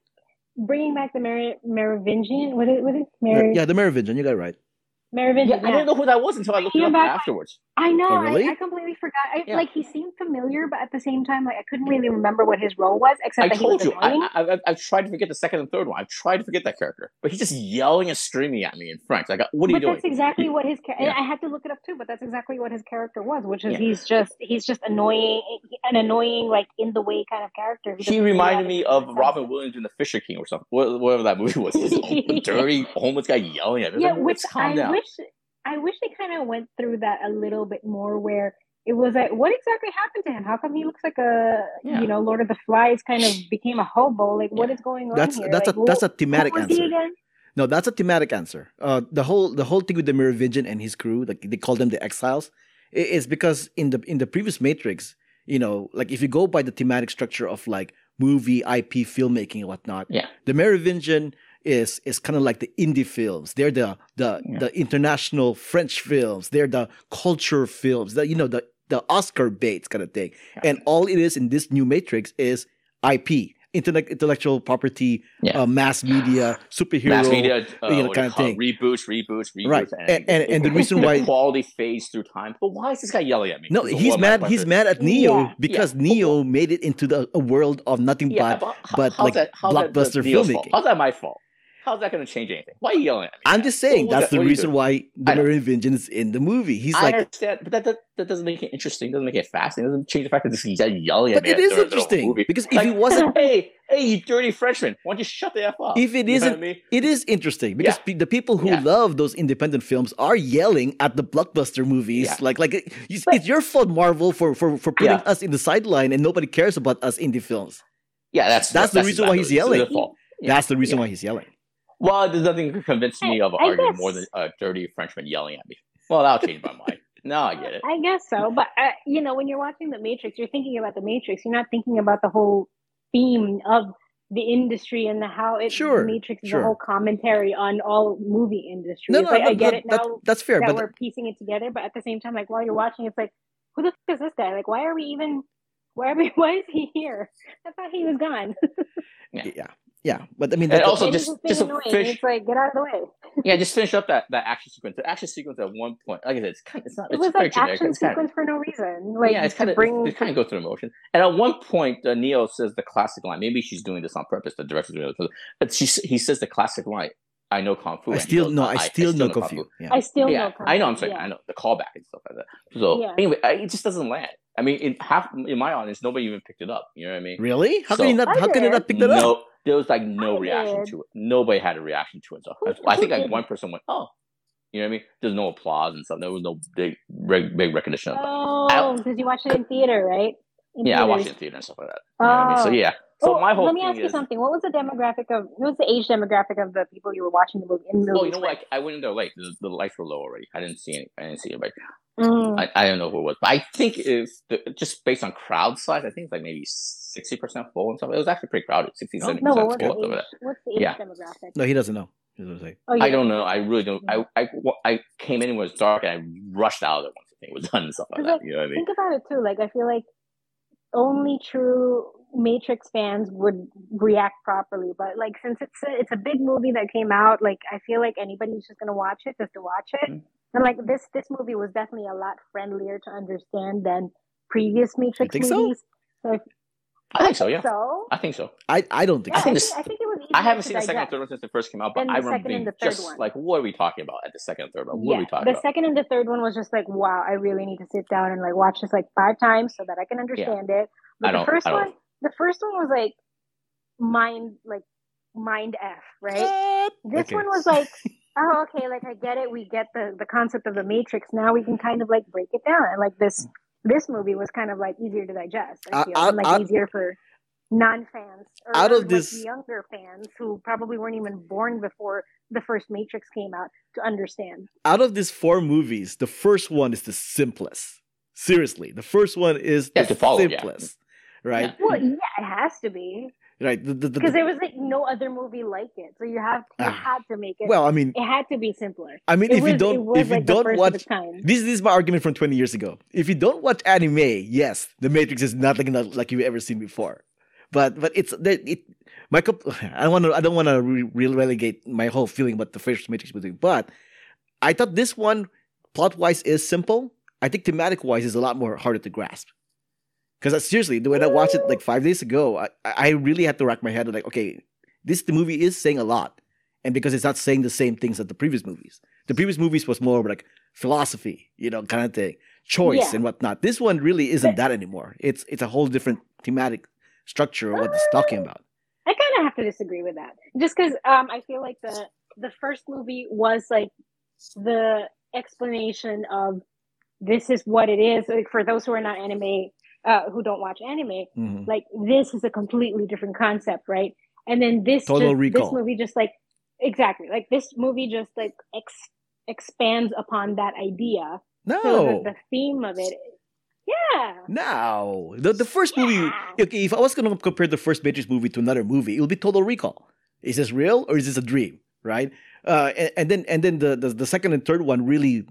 bringing back the Mer- Merovingian. What is, what is Yeah, Mer- yeah, the Merovingian, you got it right. Merovingian? Yeah, I didn't know who that was until I looked it up back- afterwards. Oh, I know. Oh, really? I, I completely forgot. I, Yeah. Like he seemed familiar, but at the same time, like I couldn't really remember what his role was, except I that he was you. annoying. I, I, I've tried to forget the second and third one. I've tried to forget that character, but he's just yelling and screaming at me in French. Like, what are you but doing? that's exactly what his character. Yeah. I had to look it up too, but that's exactly what his character was, which is Yeah. he's just he's just annoying, an annoying like in the way kind of character. who He reminded me of. Robin Williams in The Fisher King or something. Whatever that movie was. This dirty homeless guy yelling at me. Yeah, like, which "Let's calm I down. wish I wish they kind of went through that a little bit more, where it was like, what exactly happened to him? How come he looks like a Yeah. you know Lord of the Flies kind of became a hobo? Like, what Yeah. is going on That's here? that's like, a that's a thematic who was he answer. again? No, that's a thematic answer. Uh, the whole the whole thing with the Merovingian and his crew, like they call them the exiles, i- is because in the in the previous Matrix, you know, like if you go by the thematic structure of like movie IP filmmaking and whatnot, Yeah. the Merovingian is is kind of like the indie films. They're the the Yeah. the international French films. They're the culture films. The you know the the Oscar baits kind of thing. Yeah. And all it is in this new Matrix is IP, intellect, intellectual property, Yeah. uh, mass media, superhero, Mass media, uh, you know, kind you of thing. reboots, reboots, reboots, Right. And- and- and the reason the why- quality fades through time. But why is this guy yelling at me? No, he's mad. He's mad at Neo Yeah. because Yeah. Neo made it into the a world of nothing Yeah, but. but, how- but, how's like, that, how's that blockbuster filmmaking. How's that my fault? How's that going to change anything? Why are you yelling at me? I'm just saying What- that's the reason why the. Merovingian is in the movie. He's I like, understand, but that, that that doesn't make it interesting. Doesn't make it fascinating. Doesn't change the fact that this guy's yelling at but me. it at is the interesting because if Like, it wasn't, hey, hey, you dirty Frenchman, why don't you shut the f up? if it what I isn't, mean? it is interesting because Yeah. the people who Yeah. love those independent films are yelling at the blockbuster movies. Yeah. Like, like it- it's, it's your fault, Marvel, for for for putting us in the sideline and nobody cares about us indie films. Yeah, that's That's the reason why he's exactly- it's their yelling. That's the reason why he's yelling. Well, there's nothing to convince me of an I argument guess- more than a dirty Frenchman yelling at me. Well, that'll change my mind. No, I get it. I guess so, but uh, you know, when you're watching the Matrix, you're thinking about the Matrix. You're not thinking about the whole theme of the industry and the how it Sure, the Matrix is sure. a whole commentary on all movie industry. No, It's no, like, I get that- it that- now that's fair. that But we're piecing it together, but at the same time, like while you're watching, it's like, who the fuck is this guy? Like, why are we even? Why are we? Why is he here? I thought he was gone. yeah, yeah. Yeah, but I mean, And that, also And just- he's being just to annoying. fish- It's like get out of the way. Yeah, just finish up that, that action sequence. The action sequence at one point, like I said, it's kind of, it's not. It It's was like generic. action It's kind of, sequence for no reason. Like yeah, it's kind of bring it kind of go through the motion. And at one point, uh, Neo says the classic line. Maybe she's doing this on purpose. The director's doing it, but she he says the classic line. I know kung fu. I still goes, no, "Uh, I still know Kung Fu. Yeah. I still yeah, know. I know. I'm Kung Fu, saying yeah. I know the callback and stuff like that. So Yeah. anyway, I, it just doesn't land. I mean, in half in my audience, nobody even picked it up. You know what I mean? Really? How So- can you not? How can you not pick that up? There was like no I reaction did. to it. Nobody had a reaction to it. So Who- I think like did? one person went, "Oh," you know what I mean? There's no applause and stuff. There was no big, big, big recognition. Oh, because you watched it in theater, right? In Yeah, I watched it in theater and stuff like that. You know what I mean? So Oh. yeah. So Oh, my whole let me thing ask you is, something. What was the demographic of? What was the age demographic of the people you were watching the movie in movies Oh, you know with? what? I, I went in there late. The, the lights were low already. I didn't see any. I didn't see anybody. Mm. I, I don't know who it was, but I think if just based on crowd size, I think it's like maybe sixty percent full and stuff. It was actually pretty crowded, 60 Oh, 70 no, but percent what's full. the and stuff like age? What's the age Yeah. demographic? No, he doesn't know. He doesn't say. Oh, you I don't know. I really don't. I, I I came in when it was dark and I rushed out of there once the thing was done and stuff like Because, that. You know what I mean? Think about it too. Like I feel like only true Matrix fans would react properly. But like since it's a, it's a big movie that came out, like I feel like anybody's just gonna watch it just to watch it. Mhm. And like this this movie was definitely a lot friendlier to understand than previous Matrix think so? movies. So, if, I think so. Yeah, so I think so. I I don't think yeah, I so. think I, this- think, I think it was. I haven't seen the second and third one since it first came out, but Then I remember being the just one. like, "What are we talking about?" At the second and third one, what are we Yeah, talking the about? second and the third one was just like, wow, I really need to sit down and like watch this like five times so that I can understand it. But I the don't- first I don't- one, the first one was like mind, like mind f, right? This Okay. one was like, oh, okay, like I get it. We get the the concept of the Matrix. Now we can kind of like break it down. And like this, this movie was kind of like easier to digest. I feel, out- and like out- easier for non-fans or Out of like, this- younger fans who probably weren't even born before the first Matrix came out to understand. Out of these four movies, the first one is the simplest. Seriously, the first one is Yeah, the to follow, simplest. Right, Well, yeah, it has to be right. Because there was like no other movie like it, so you have you Ah. had to make it. well, I mean, it had to be simpler. I mean, It if was, you don't, if you like the don't watch, this, this is my argument from 20 years ago. If you don't watch anime, yes, The Matrix is nothing like, like you've ever seen before. But but it's that it. My I want to I don't want to re- relegate my whole feeling about the first Matrix movie, but I thought this one plot wise is simple. I think thematic wise is a lot more harder to grasp. Because seriously, when I watched it like five days ago, I, I really had to rack my head like, okay, this the movie is saying a lot, and because it's not saying the same things as the previous movies. The previous movies was more like philosophy, you know, kind of thing, choice Yeah. and whatnot. This one really isn't that anymore. It's it's a whole different thematic structure of what it's talking about. I kind of have to disagree with that, just because um, I feel like the the first movie was like the explanation of this is what it is. Like for those who are not anime, uh, who don't watch anime, Mhm. like this is a completely different concept, right? And then this Total just, this movie just like exactly like this movie just like ex- expands upon that idea. So No, the, the theme of it, yeah. no. The the first movie. Okay, if I was gonna compare the first Matrix movie to another movie, it would be Total Recall. Is this real or is this a dream? Right? Uh, and, and then and then the, the the second and third one really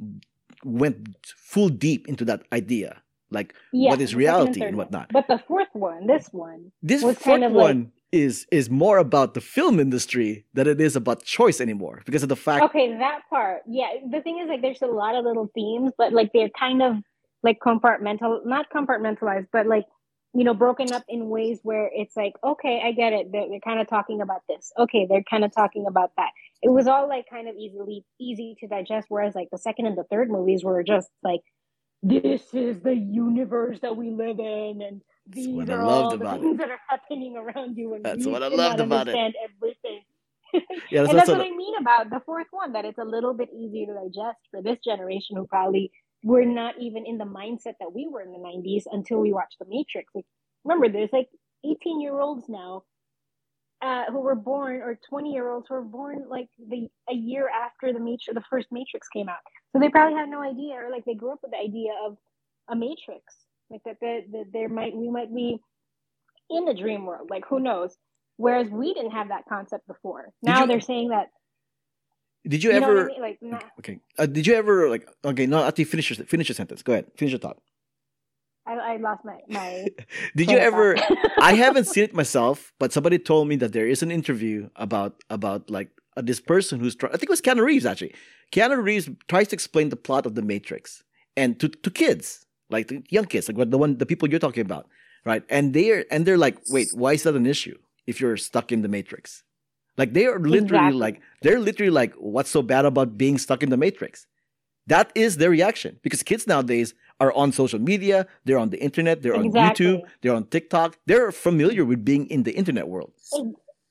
went full deep into that idea, like Yeah, what is reality third and whatnot. But the fourth one, this one, This fourth kind of like- one is is more about the film industry than it is about choice anymore because of the fact. okay, that part. Yeah, the thing is, like, there's a lot of little themes, but like they're kind of like compartmental, not compartmentalized, but like you know, broken up in ways where it's like, okay, I get it. They're, they're kind of talking about this. Okay, they're kind of talking about that. It was all like kind of easily easy to digest. Whereas like the second and the third movies were just like, this is the universe that we live in, and That's these what I are loved all the about it. things that are happening around you, and That's what I loved about it. understand everything. Yeah, and that's what what I mean about the fourth one, that it's a little bit easier to digest for this generation who probably were not even in the mindset that we were in the 90s until we watched The Matrix. Like, remember, there's like 18 year olds now uh, who were born, or 20 year olds who were born like the a year after the Matrix, the first Matrix came out. So they probably had no idea, or like they grew up with the idea of a Matrix, like that, that, that there might we might be in a dream world. Like who knows? Whereas we didn't have that concept before. Now you- they're saying that Did you, you ever? I mean? Like, not, Okay. Uh, did you ever like? Okay, no. You finish your finish your sentence. Go ahead. Finish your thought. I, I lost my my. Did you ever? I haven't seen it myself, but somebody told me that there is an interview about about like Uh, this person who's trying. I think it was Keanu Reeves actually. Keanu Reeves tries to explain the plot of the Matrix and to to kids, like to young kids, like what the one the people you're talking about, right? And they're and they're like, wait, why is that an issue if you're stuck in the Matrix? Like they are literally Exactly. like they're literally like, what's so bad about being stuck in the Matrix? That is their reaction because kids nowadays are on social media, they're on the internet, they're on YouTube, they're on TikTok. They're familiar with being in the internet world.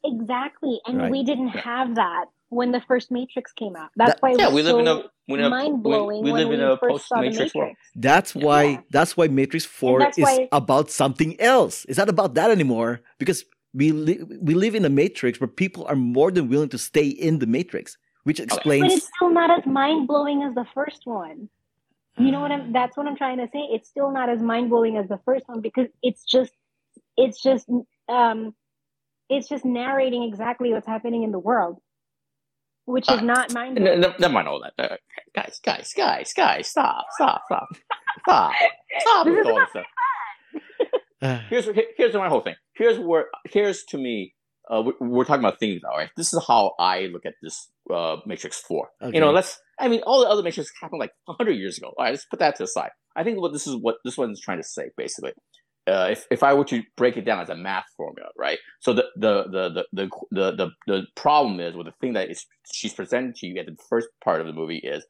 Exactly, and Right. we didn't have that when the first Matrix came out. That's That- why it Yeah, we live so in a we mind blowing we, we when live we in a post saw the Matrix Matrix. world. That's why Yeah. that's why Matrix 4 is why- about something else. It's not about that anymore because we li- we live in a matrix where people are more than willing to stay in the matrix, which explains. But explains it's still not as mind blowing as the first one. You know what I'm? That's what I'm trying to say. It's still not as mind blowing as the first one because it's just, it's just, um, it's just narrating exactly what's happening in the world, which is Uh, not mind Ne- blowing. Never mind all that. Uh, guys, guys, guys, guys, stop, stop, stop, stop, stop This with is all this stuff. Here's here's my whole thing. Here's where here's to me. Uh, we're, we're talking about things now, right? This is how I look at this uh, Matrix Four. You know, let's. I mean, all the other Matrix happened like hundred years ago. All right, let's put that to the side. I think what this is what this one's trying to say, basically. Uh, if, if I were to break it down as a math formula, right? So the the the the the the, the, the problem is, with the thing that is she's presenting to you at the first part of the movie is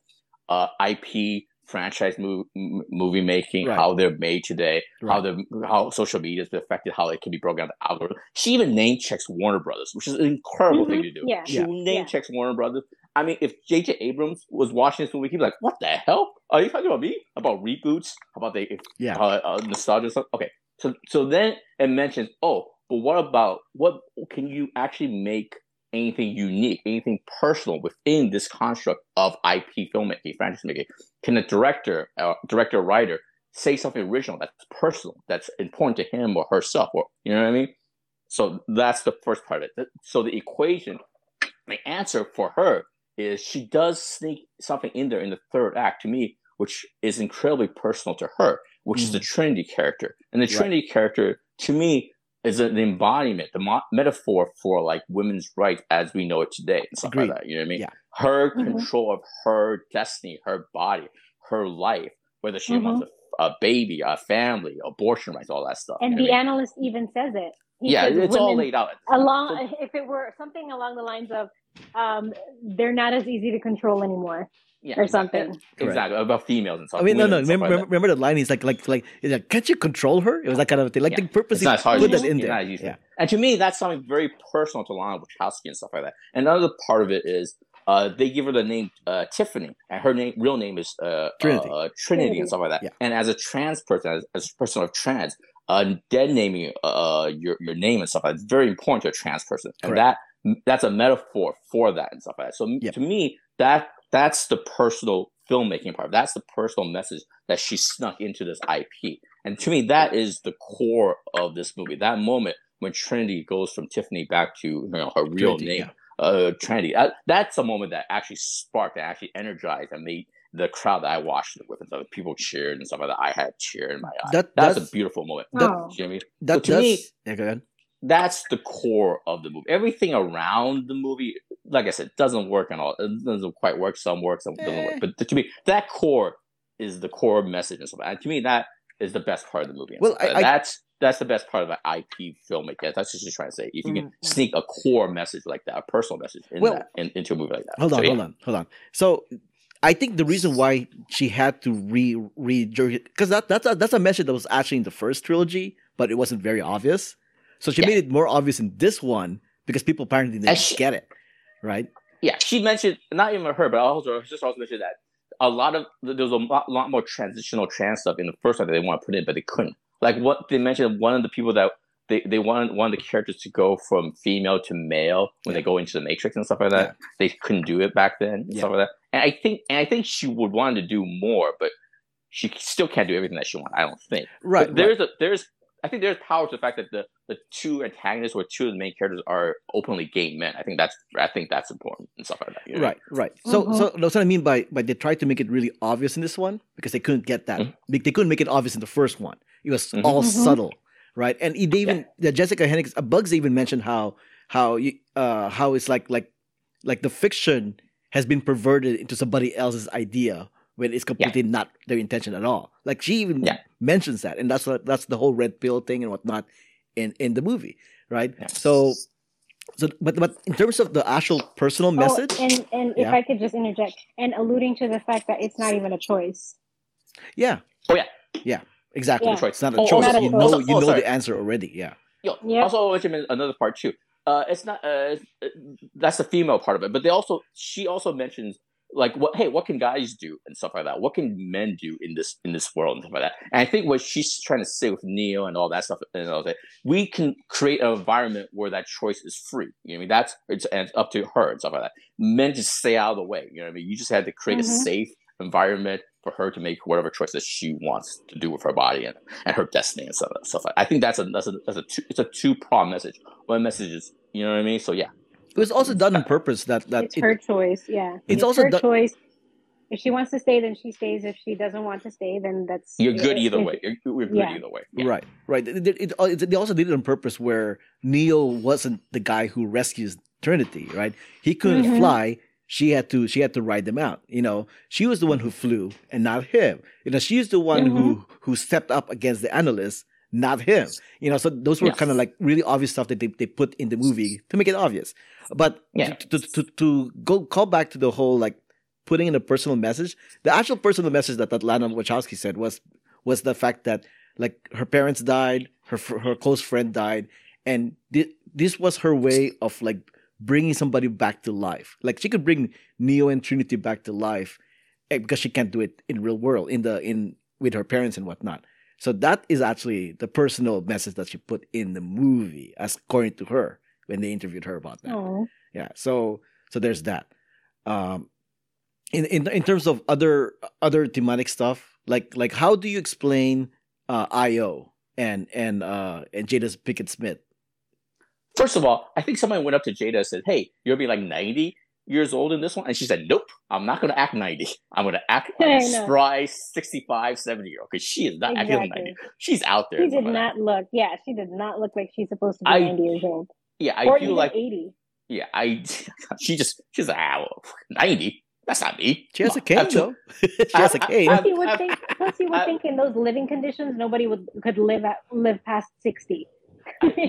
uh, IP franchise mov- m- movie making, Right. how they're made today, how the how social media has affected how it can be broken down to algorithm. She even name checks Warner Brothers, which is an incredible thing Mhm, to do. yeah, She Yeah. name yeah. checks Warner Brothers. I mean, if J.J. Abrams was watching this movie, he'd be like, "What the hell? Are you talking about me? About reboots? About the yeah. uh, uh, nostalgia stuff?" Okay, so so then it mentions, "Oh, but what about what can you actually make anything unique, anything personal within this construct of IP filmmaking, franchise making? Can a director, uh, director, writer say something original that's personal, that's important to him or herself, or you know what I mean?" So that's the first part of it. So the equation, the answer for her is she does sneak something in there in the third act to me, which is incredibly personal to her, which is the Trinity character. And the Right. Trinity character, to me, is an embodiment, the mo- metaphor for like women's rights as we know it today and stuff Agreed. like that. You know what I mean? Yeah. Her Mhm. control of her destiny, her body, her life, whether she Mhm. wants a, a baby, a family, abortion rights, all that stuff. And you the know what I mean? analyst even says it. He yeah, it's all laid out. along if it were something along the lines of um, they're not as easy to control anymore yeah, or exactly. something. Exactly about females and stuff. I mean, no, no. Remember, like remember, remember the line? He's like, like, like, he's like, can't you control her? It was that kind of thing. Like Yeah. they purposely It's not as hard put that you in there. It's not as easy. Yeah. And to me, that's something very personal to Lana Wachowski and stuff like that. And another part of it is uh, they give her the name uh, Tiffany, and her name, real name is uh, Trinity. uh, Trinity, Trinity. and stuff like that. Yeah. And as a trans person, as, as a person of trans, uh, dead naming uh, your your name and stuff like that is very important to a trans person, and Correct. that that's a metaphor for that and stuff like that. So Yep. to me, that that's the personal filmmaking part. That's the personal message that she snuck into this IP. And to me, that is the core of this movie. That moment when Trinity goes from Tiffany back to you know her real Trinity, name, uh, Trinity. That, that's a moment that actually sparked, that actually energized, and made the crowd that I watched it with, and so people cheered and stuff like that. I had cheer in my eye. That that's, that's a beautiful moment. that- Oh. Jimmy, that to that's me- yeah, go ahead. that's the core of the movie. Everything around the movie, like I said, doesn't work and all. It doesn't quite work. Some work, some doesn't Eh. work. But to me, that core is the core message and stuff. And to me, that is the best part of the movie. Well. I- I- that's that's the best part of an IP filmmaker. That's just trying to say. If you can Mhm. sneak a core message like that, a personal message in Well, that, in, into a movie like that. Hold on, So, yeah. hold on, hold on. So, I think the reason why she had to re re because that that's a, that's a message that was actually in the first trilogy, but it wasn't very obvious. So she Yeah. made it more obvious in this one because people apparently didn't she- get it, right? yeah, she mentioned not even her, but also her sister also mentioned that a lot of there was a lot, lot more transitional trans stuff in the first one that they want to put in, but they couldn't. Like what they mentioned, one of the people that they, they wanted one of the characters to go from female to male when they go into the Matrix and stuff like that. They couldn't do it back then, and Yeah. stuff like that. And I think and I think she would want to do more, but she still can't do everything that she wants. I don't think. Right. But there's a there's I think there's power to the fact that the, the two antagonists or two of the main characters are openly gay men. I think that's I think that's important and stuff like that. you know? Right, right. So, Mhm. so that's what I mean by by they tried to make it really obvious in this one because they couldn't get that. Mhm. They, they couldn't make it obvious in the first one. It was Mhm. all Mhm. subtle, right? And it, they even the Jessica Henwick, uh, Bugs even mentioned how how you uh how it's like like like the fiction has been perverted into somebody else's idea when it's completely not their intention at all. Like she even Yeah. mentions that, and that's what that's the whole red pill thing and whatnot in in the movie, right? Yeah. So. So, but but in terms of the actual personal oh, message, Oh, and and if Yeah. I could just interject, and alluding to the fact that it's not even a choice. Yeah. Oh, yeah. Yeah. Exactly. Yeah. It's not a Oh, choice. not a you choice. know. Also- you oh, know the answer already. Yeah. Yo, Yeah. also I want to mention another part too. Uh, it's not uh, uh, that's the female part of it, but they also she also mentions like what hey what can guys do and stuff like that. What can men do in this in this world and stuff like that. And I think what she's trying to say with Neo and all that stuff and all that, we can create an environment where that choice is free. You know what I mean? That's it's, and it's up to her and stuff like that. Men just stay out of the way. You know what I mean? You just had to create Mhm. a safe environment for her to make whatever choices she wants to do with her body and, and her destiny and stuff, stuff like that. I think that's a that's a that's a two, it's a two prong message. One message is you know what I mean. So yeah, It was also done on purpose. That that it's it- her choice. Yeah, It's also her done- choice. If she wants to stay, then she stays. If she doesn't want to stay, then that's you're good it- either way. You're, you're good Yeah. either way. Yeah. right, right. It, it, it- it- they also did it on purpose, where Neo wasn't the guy who rescues Trinity. Right? He couldn't Mhm. fly. She had to. She had to ride them out. You know, she was the one who mm-hmm. flew, and not him. You know, she's the one who mm-hmm. who stepped up against the analyst, not him. You know, so those were Yeah. kind of like really obvious stuff that they, they put in the movie to make it obvious. But Yeah. to, to, to, to go call back to the whole like putting in a personal message, the actual personal message that, that Lana Wachowski said was was the fact that like her parents died, her her close friend died, and thi- this was her way of like bringing somebody back to life. Like she could bring Neo and Trinity back to life eh, because she can't do it in real world in the in with her parents and whatnot. So that is actually the personal message that she put in the movie, as according to her when they interviewed her about that. Oh. Yeah. So so there's that. Um, in in in terms of other other thematic stuff, like like how do you explain uh, Io and and uh and Jada's Pinkett Smith? First of all, I think somebody went up to Jada and said, "Hey, you'll be like 90 years old in this one," and she said, "Nope, I'm not going to act 90. I'm going to act like I a know. spry 65, 70 year old because she is not acting 90. She's out there." She did like that. not look. Yeah, she did not look like she's supposed to be I- ninety years old, Yeah, I or do even like. eighty. Yeah, I. She just she's like, ah, well, 90. That's not me. She has a Come on. cane I have two- though. she has a I- I- cane. I- Plus, you would I- think. Plus, you would think in those living conditions, nobody would could live at live past sixty.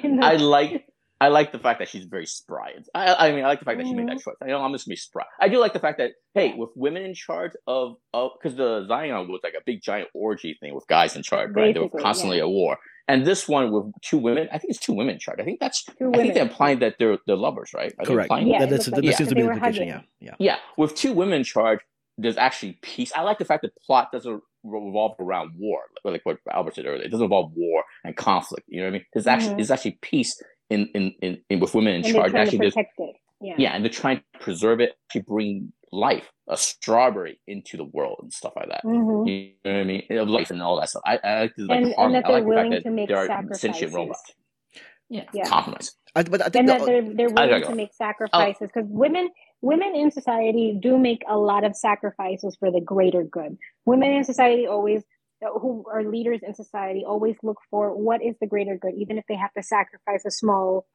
In I like I like the fact that she's very spry. I, I mean, I like the fact that she made that choice. I know I'm just gonna be spry. I do like the fact that hey, with women in charge of of because the Zion was like a big giant orgy thing with guys in charge, right? They were constantly yeah. at war. And this one with two women, I think it's two women in charge. I think that's Two I think they're implying that they're they're lovers, right? Are Correct. implying Yeah, that, that's, looked that, like- seems yeah. to be the were implication. Yeah, hugging. yeah. Yeah, with two women in charge, there's actually peace. I like the fact that plot doesn't revolve around war, like what Albert said earlier. It doesn't involve war and conflict. You know what I mean? There's actually Mhm. there's actually peace in in, in, in with women in and they're charge. trying Actually, there's protect it. Yeah. yeah, and they're trying to preserve it, to bring life, a strawberry into the world and stuff like that. hmm You know what I mean? Of life and all that stuff. I, I like the like And- and that they're like the fact willing that to make there are sacrifices. sentient robots. Yeah, Yeah. compromise. I, but I think and the, that they're they're willing gotta make sacrifices because women women in society do make a lot of sacrifices for the greater good. Women in society always who are leaders in society always look for what is the greater good, even if they have to sacrifice a small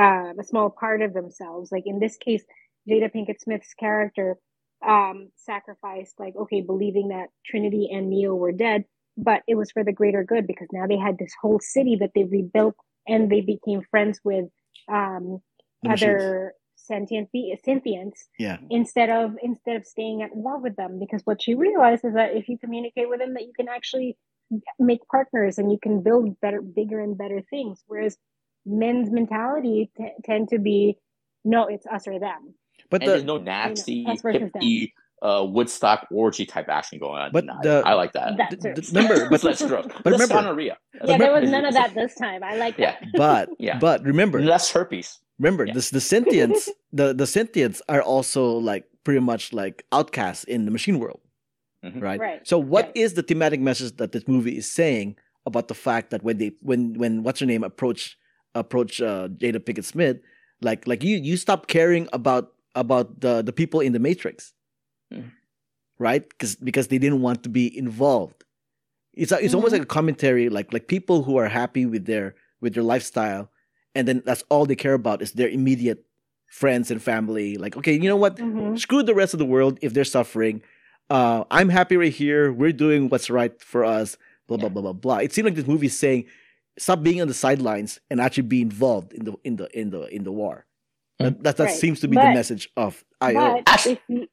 uh, a small part of themselves. Like in this case, Jada Pinkett Smith's character um, sacrificed, like okay, believing that Trinity and Neo were dead, but it was for the greater good because now they had this whole city that they rebuilt and they became friends with um, other sentient be- sentients Yeah. instead of instead of staying at war with them because what she realized is that if you communicate with them that you can actually make partners and you can build better bigger and better things whereas men's mentality t- tend to be no it's us or them But and there's no nasty us versus hippie uh, Woodstock orgy type action going on. But the- I like that. That d- d- remember, but Let's grow. but remember- gonorrhea. yeah there was none of that this time i like Yeah. that but Yeah. but remember Less herpes. Remember Yeah. this the sentients the the sentients are also like pretty much like outcasts in the machine world Mhm. right Right. so what is Right. the thematic message that this movie is saying about the fact that when they when when what's her name approach approach uh, Jada Pinkett Smith like like you you stop caring about about the the people in the Matrix Mhm. right because because they didn't want to be involved it's a, it's almost Mhm. like a commentary like like people who are happy with their with their lifestyle and then that's all they care about is their immediate friends and family. Like okay you know what? Mhm. screw the rest of the world if they're suffering. Uh i'm happy right here. We're doing what's right for us. Blah blah Yeah. blah blah blah. It seemed like this movie is saying stop being on the sidelines and actually be involved in the in the in the in the war. That that, that Right. seems to be the message of Io But Actually- if you,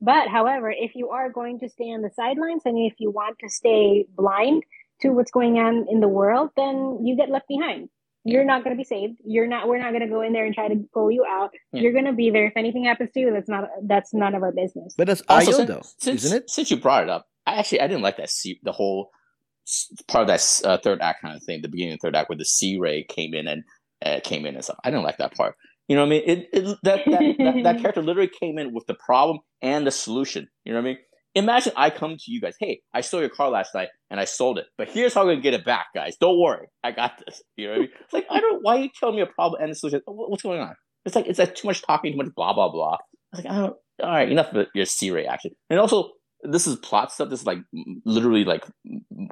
but however, if you are going to stay on the sidelines and if you want to stay blind to what's going on in the world, then you get left behind. You're not going to be saved. You're not. We're not going to go in there and try to pull you out. Yeah. You're going to be there. If anything happens to you, that's not. That's none of our business. but that's Also, Io since, though since, isn't it Since you brought it up, I actually I didn't like that C, the whole part of that uh, third act kind of thing, the beginning of the third act where the C ray came in and uh, came in and stuff. I didn't like that part. You know what I mean? It, it that, that, that that character literally came in with the problem and the solution. You know what I mean? Imagine I come to you guys, hey, I stole your car last night and I sold it, but here's how I'm gonna get it back, guys. Don't worry, I got this. You know what I mean? It's like I don't. Why are you telling me a problem and the solution? What's going on? It's like it's like too much talking, too much blah blah blah. I was like, I don't. All right, enough of your C ray action. And also, this is plot stuff. This is like literally like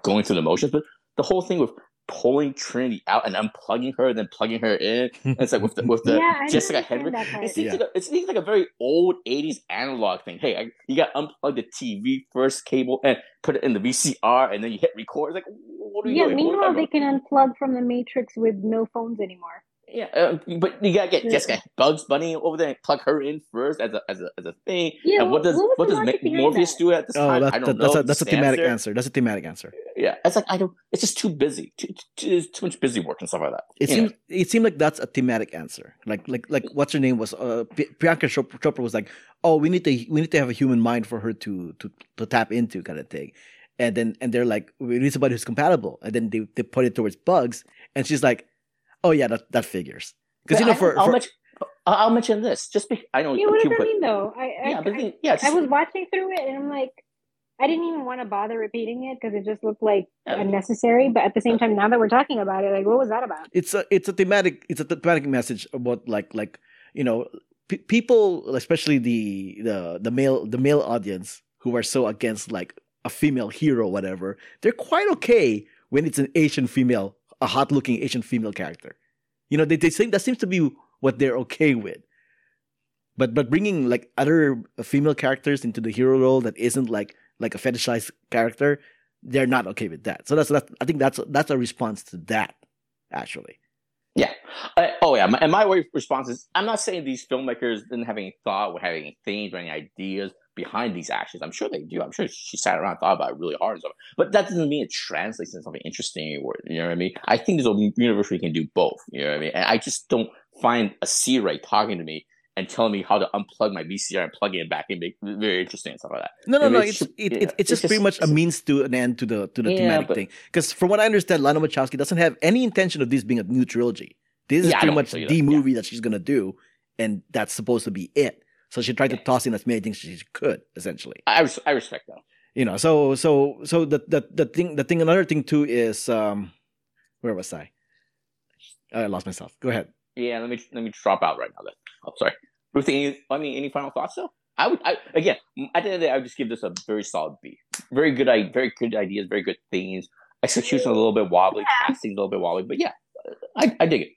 going through the motions. But the whole thing with pulling Trinity out and unplugging her, and then plugging her in. And it's like with the with the Yeah, Jessica understand Henwick. It seems Yeah. like a, it seems like a very old '80s analog thing. Hey, I, you got to unplug the TV first cable and put it in the VCR, and then you hit record. It's like, what are you Yeah. doing? What are you Meanwhile, they can unplug from the Matrix with no phones anymore. Yeah, uh, but you gotta get Yeah. Jessica Bugs Bunny over there and plug her in first as a as a, as a thing. Yeah, and what does what what does logic Ma- Morpheus that? do at this oh time? that, I don't that, know. that's a that's a thematic there. answer that's a thematic answer Yeah, it's like I don't. It's just too busy. Too, too, too much busy work and stuff like that. It seems know. it seemed like that's a thematic answer. Like like like what's her name was uh, P- Priyanka Chopra was like, oh, we need to we need to have a human mind for her to to to tap into kind of thing, and then and they're like, we need somebody who's compatible, and then they they put it towards bugs, and she's like, oh yeah, that that figures because you know for, I'll, for mention, I'll I'll mention this. Just be, I know Yeah, what does that mean though? I I, yeah, but I, then- yeah, I just- was watching through it and I'm like, I didn't even want to bother repeating it because it just looked like Yeah. unnecessary. But at the same time, now that we're talking about it, like, what was that about? it's a it's a thematic it's a thematic message about like like you know p- people especially the the the male the male audience who are so against like a female hero whatever they're quite okay when it's an asian female a hot looking asian female character you know they, they think that seems to be what they're okay with but but bringing like other female characters into the hero role that isn't like like a fetishized character, they're not okay with that. So that's that's I think that's that's a response to that actually. Yeah. Uh, oh yeah. And my response is, I'm not saying these filmmakers didn't have any thought or have any themes or any ideas behind these actions. I'm sure they do. I'm sure she sat around and thought about it really hard and stuff. But that doesn't mean it translates into something interesting or you know what I mean. I think there's a universe where you can do both. You know what I mean. And I just don't find a C-Ray talking to me and telling me how to unplug my VCR and plug it back and make very interesting and stuff like that. No, no, I mean, no. It's should- it, yeah, it, it's just pretty much a means to an end to the to the Yeah, thematic but- thing. Because from what I understand, Lana Wachowski doesn't have any intention of this being a new trilogy. This is Yeah, pretty much so the. Movie that she's gonna do, and that's supposed to be it. So she tried to toss in as many things as she could, essentially. I, res- I respect that. You know, so so so the the the thing the thing another thing too is um, where was I? I lost myself. Go ahead. Yeah, let me let me drop out right now. Then. Oh, sorry. Ruthy, any, I mean, any final thoughts though? I would, I again, at the end of the day, I would just give this a very solid B. Very good, i- very good ideas, very good themes. Execution a little bit wobbly, casting a little bit wobbly, but yeah, I, I dig it.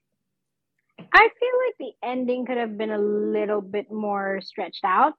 I feel like the ending could have been a little bit more stretched out.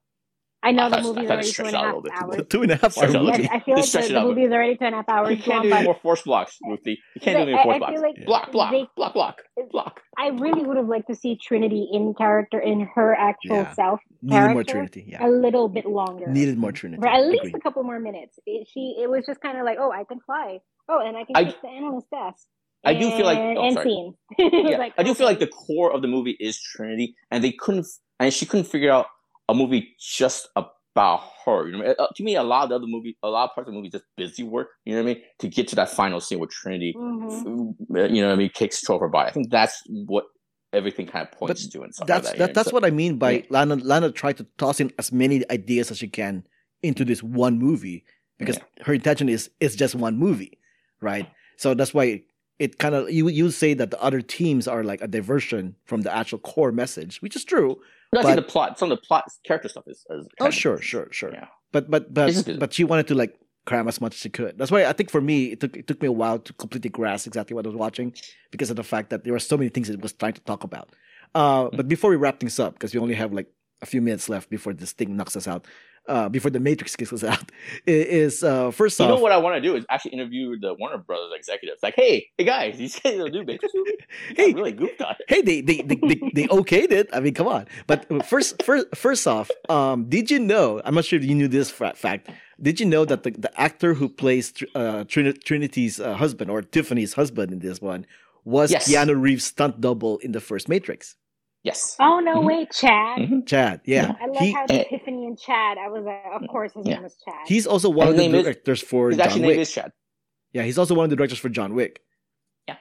I know I the thought- I movie's thought already two and a out a half little bit too hours. Two and a half hour Stretch it out. movie. Yes, I feel like Just stretch the, it the out. movie is already two and a half hours You can't long, do any more force blocks, Ruthy. You can't do any I- more I force feel blocks. like block, block, they- block, block, block. I really would have liked to see Trinity in character in her actual Yeah. self Needed more Trinity. Yeah, a little bit longer. needed more Trinity. for at least Agreed. a couple more minutes. It, she it was just kind of like, oh, I can fly. Oh, and I can I- kick the analyst desk. I do feel like- oh, and sorry. scene. Yeah, like, I do feel like the core of the movie is Trinity, and they couldn't, and she couldn't figure out a movie just about her. You know, uh, to me, a lot of the other movie, a lot of parts of the movie, just busy work. You know what I mean? To get to that final scene where Trinity, Mhm. uh, you know, what I mean, kicks control of her body. I think that's what everything kind of points to, and stuff that's like that. that, that's So- what I mean by yeah. Lana. Lana tried to toss in as many ideas as she can into this one movie because her intention is it's just one movie, right? So that's why it kind of you you say that the other teams are like a diversion from the actual core message, which is true. No, I think the plot, some of the plot, character stuff is. is Oh sure, sure, sure. Yeah. But but but It's just busy. but she wanted to like cram as much as she could. That's why I think for me it took it took me a while to completely grasp exactly what I was watching because of the fact that there were so many things it was trying to talk about. Uh, Mm. but before we wrap things up, because we only have like a few minutes left before this thing knocks us out, uh, before the Matrix kicks us out, is uh, first You off, You know what I want to do is actually interview the Warner Brothers executives. Like, hey, hey guys, you guys will do Matrix movie? Hey. Really goofed on it. hey, they they, they they they okayed it. I mean, come on. But first, first, first off, um, did you know? I'm not sure if you knew this fact. Did you know that the, the actor who plays uh, Trin- Trinity's uh, husband or Tiffany's husband in this one was Yes. Keanu Reeves' stunt double in the first Matrix? Yes. Oh no, Mhm. wait, Chad. Mhm. Chad, yeah, I love he how eh, Tiffany and Chad. I was like, of course his Yeah. name was Chad. he's also one And of the his name is- directors for His John actual name is Chad. Yeah, he's also one of the directors for John Wick. Yeah.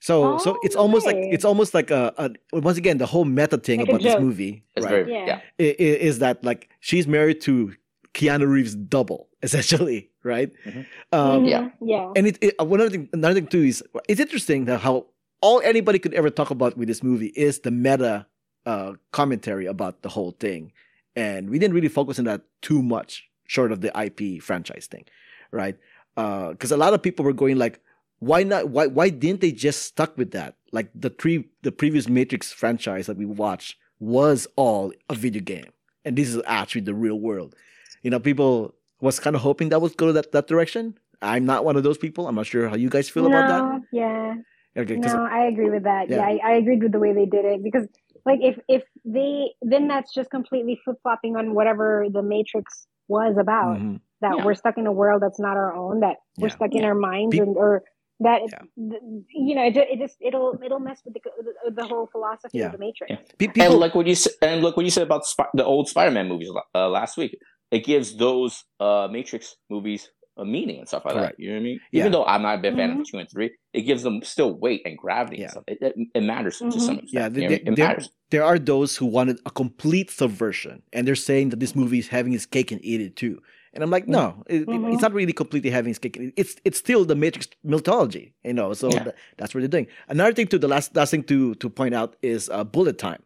So so it's almost like it's almost like a, a once again the whole meta thing Like about this movie, It's right? very Yeah. yeah. i- i- is that like she's married to Keanu Reeves' double, essentially, right? Mhm. Um, Mhm, yeah. yeah. And it, it uh, one other thing, another thing too is it's interesting that how all anybody could ever talk about with this movie is the meta uh, commentary about the whole thing, and we didn't really focus on that too much, short of the IP franchise thing, right? Because a lot of people were going like, why not? Why why didn't they just stuck with that? Like the pre the previous Matrix franchise that we watched was all a video game, and this is actually the real world. You know, people was kind of hoping that would go that that direction. I'm not one of those people. I'm not sure how you guys feel about that. Yeah. Okay, 'cause- No, I agree with that. Yeah. Yeah, I, I agreed with the way they did it because, like, if if they then that's just completely flip flopping on whatever the Matrix was about. Mhm. That Yeah. we're stuck in a world that's not our own. That we're Yeah. stuck in Yeah. our minds, Pe- and or that Yeah. you know, it, it just it'll it'll mess with the the, the whole philosophy Yeah. of the Matrix. Yeah. Pe- people, and like what you said, and look what you said about Sp- the old Spider-Man movies uh, last week. It gives those uh, Matrix movies a meaning and stuff like Correct. that. You know what I mean? Yeah. Even though I'm not a big fan Mhm. of two and three, it gives them still weight and gravity. Yeah. And stuff. It, it, it matters to Mhm. some extent. Yeah, you they- know what I mean? it they're- matters. there are those who wanted a complete subversion, and they're saying that this movie is having its cake and eat it too. And I'm like, no, it, it- Mhm. it's not really completely having its cake. and It's it's still the Matrix mythology, you know. So Yeah. tha- that's what they're doing. Another thing, to the last last thing to to point out is uh, bullet time.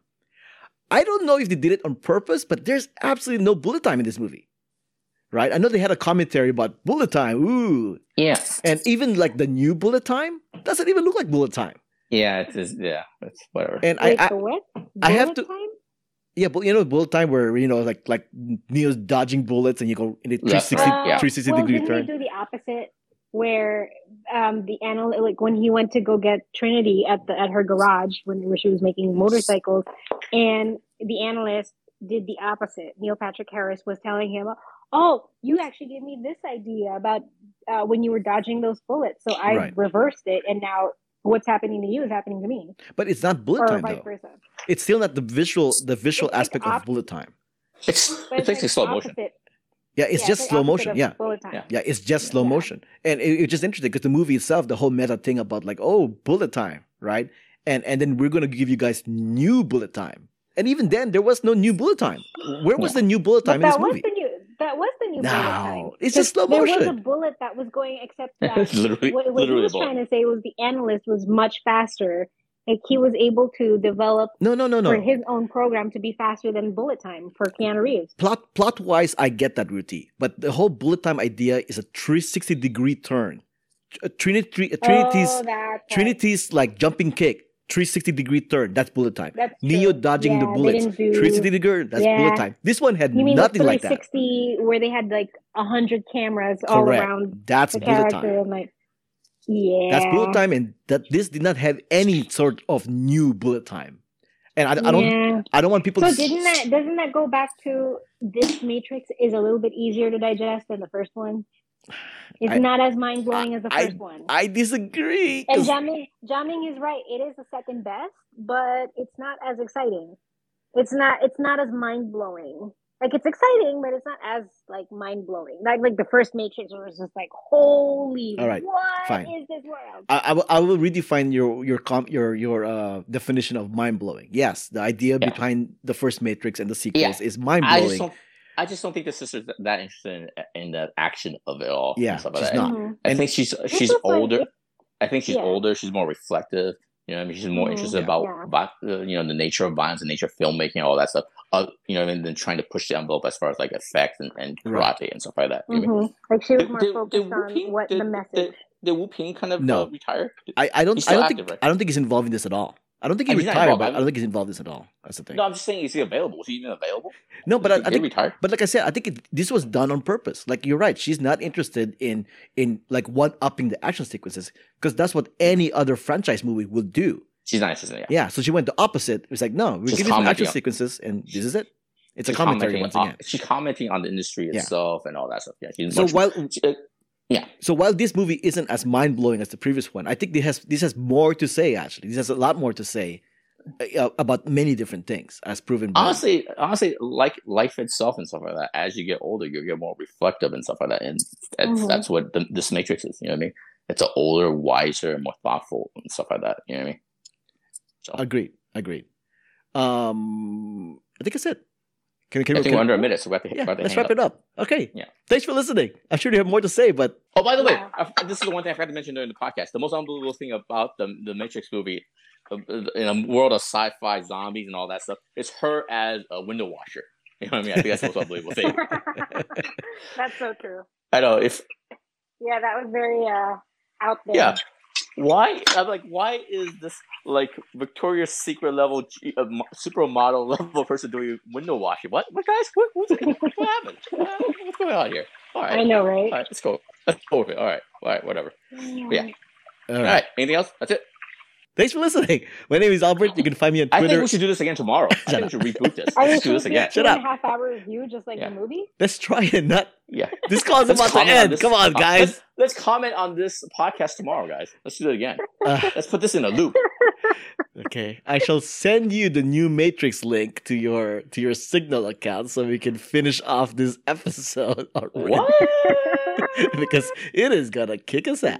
I don't know if they did it on purpose, but there's absolutely no bullet time in this movie, right? I know they had a commentary about bullet time, ooh, Yeah. and even like the new bullet time doesn't even look like bullet time. Yeah. It's just, yeah. It's whatever. And Wait, I, I what? I have to- time? Yeah, but you know, bullet time where you know, like like Neo's dodging bullets and you go in a Left, 360, right, yeah. 360 well, degree didn't turn. they do the opposite where um the anal like when he went to go get Trinity at the at her garage when where she was making motorcycles and the analyst did the opposite. Neil Patrick Harris was telling him, "Oh, you actually gave me this idea about uh, when you were dodging those bullets, so I Right. reversed it, and now what's happening to you is happening to me, But it's not bullet or time vice though. versa." It's still not the visual the visual It's like aspect of bullet time. It's But it's basically like slow motion. opposite- Yeah, it's yeah, just like slow motion. Yeah. bullet time. Yeah. Yeah, it's just slow Yeah. motion, and it, it's just interesting because the movie itself, the whole meta thing about like, oh, bullet time, right? And and then we're gonna give you guys new bullet time, and even then there was no new bullet time. Where was the new bullet But time in this that was movie? That was the new bullet No, time. it's just slow motion. There was a bullet that was going, except that literally what, what he literally a was trying to say was the analyst was much faster. Like he was able to develop No, no, no, no. for his own program to be faster than bullet time for Keanu Reeves. Plot plot wise, I get that, Ruthy, but the whole bullet time idea is a 360 degree turn. A uh, Trinity, a Trinity's oh, Trinity's like jumping kick, 360 degree turn. That's bullet time. That's Neo true. dodging the Yeah, they bullets, do- 360 degree. That's Yeah. bullet time. This one had You mean nothing the like that. 360 where they had like hundred cameras all Correct. around That's the bullet character time. and like, yeah, That's bullet time, and that this did not have any sort of new bullet time. And I, I don't, Yeah. I don't want people So to. didn't that doesn't that go back to this Matrix is a little bit easier to digest than the first one? It's I- not as mind blowing as the I- first one. I disagree. And Jiaming Jiaming is right. It is the second best, but it's not as exciting. It's not it's not as mind blowing. Like it's exciting, but it's not as like mind blowing. Like like the first Matrix was just like, holy, All right, what is fine. this world? I, I, will, I will redefine your your com, your your uh, definition of mind blowing. Yes, the idea Yeah. behind the first Matrix and the sequels is mind I just blowing. Don't. I just don't think the sister's that interested in, in the action of it all. Yeah, stuff like she's that. not. Mhm. I think she's she's just like- older. I think she's Yeah. older. She's more reflective. You know, what I mean, she's more Mhm. interested Yeah. about, Yeah. about uh, you know the nature of violence, the nature of filmmaking, all that stuff. Uh, you know, and then trying to push the envelope as far as like effects and, and karate Right. and stuff like that. You know what I mean? Mhm. Like she was Did- more did- focused did on Whoopi- what did- the message. Did Woo-ping kind of No. uh, retire? I, I don't I don't active, think right? I don't think he's involved in this at all. I don't think he I mean, retired, but I I- don't think he's involved in this at all. That's the thing. No, I'm just saying, is he available? Is he even available? No, but I, I think retire? But like I said, I think it, this was done on purpose. Like you're right, she's not interested in in like one upping the action sequences because that's what any other franchise movie would do. She's not interested. Yeah. Yeah, so she went the opposite. It was like, no, we're She's giving you some action on- sequences, and this is it. It's a commentary once on- again. she's commenting on the industry Yeah. itself and all that stuff. Yeah. So while she- uh, yeah, so while this movie isn't as mind blowing as the previous one, I think this has this has more to say. Actually, this has a lot more to say uh, about many different things, as proven. By, honestly, honestly, like life itself and stuff like that. As you get older, you get more reflective and stuff like that, and that's, Mhm. that's what the, this Matrix is. You know what I mean? It's an older, wiser, more thoughtful and stuff like that. You know what I mean? So agreed, agreed. Um, I think that's it. Can, can, I we- think can- we're under a minute, so we have to, yeah, we have to let's hang wrap up. it up. Okay. Yeah. Thanks for listening. I'm sure you have more to say, but Oh, by the way, I, this is the one thing I forgot to mention during the podcast. The most unbelievable thing about the the Matrix movie, uh, in a world of sci-fi zombies and all that stuff, is her as a window washer. You know what I mean? I think that's the most unbelievable thing. That's so true. I know if Yeah, that was very uh out there. yeah, why I'm like why is this like Victoria's Secret level G, uh, supermodel level person doing window washing? What what guys? What what's, what happened? What happened? What's going on here? All right, I know, right? all right, let's go. Let's go with it. All right, all right, whatever. yeah. all All right. right, anything else? That's it. Thanks for listening. My name is Albert. You can find me on Twitter. I think we should do this again tomorrow. I think we should reboot this. Are you Let's do this again. Shut up. half hour review, just like Yeah. the movie. Let's try it. Not Yeah. this call's Let's about to comment on end. Come on, guys. Let's, let's comment on this podcast tomorrow, guys. Let's do it again. Uh, Let's put this in a loop. okay, I shall send you the new Matrix link to your to your Signal account so we can finish off this episode already. What? because it is gonna kick us out.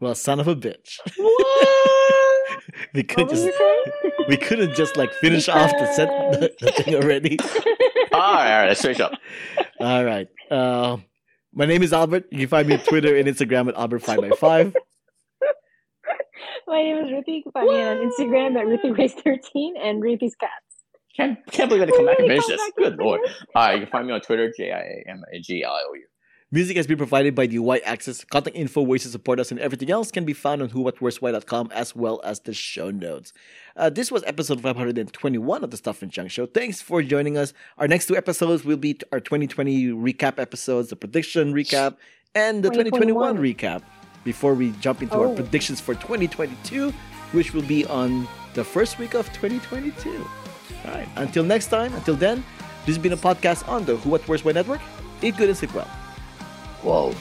Well, son of a bitch. what? we could just we couldn't just like finish off the set the, the thing already. All right, all right. Let's finish up. All right. Uh, my name is Albert. You can find me on Twitter and Instagram at Albert5x5. My name is Ruthy. You can find me on Instagram at RuthieRace13 and Ruthie's Cats. Can't, can't believe I had to come back and finish this. Good lord. All right, you can find me on Twitter, J I A M A G L I O U. Music has been provided by the Y Axis. Contact info, ways to support us, and everything else can be found on whowhatwhereswhy.com as well as the show notes. Uh, this was episode 521 of the Stuff and Junk Show. Thanks for joining us. Our next two episodes will be our 2020 recap episodes, the prediction recap, and the 2021, 2021 recap before we jump into our Oh. predictions for 2022, which will be on the first week of 2022. All right. Until next time, until then, this has been a podcast on the Who What Where's Why Network. Eat good and sleep well. Whoa.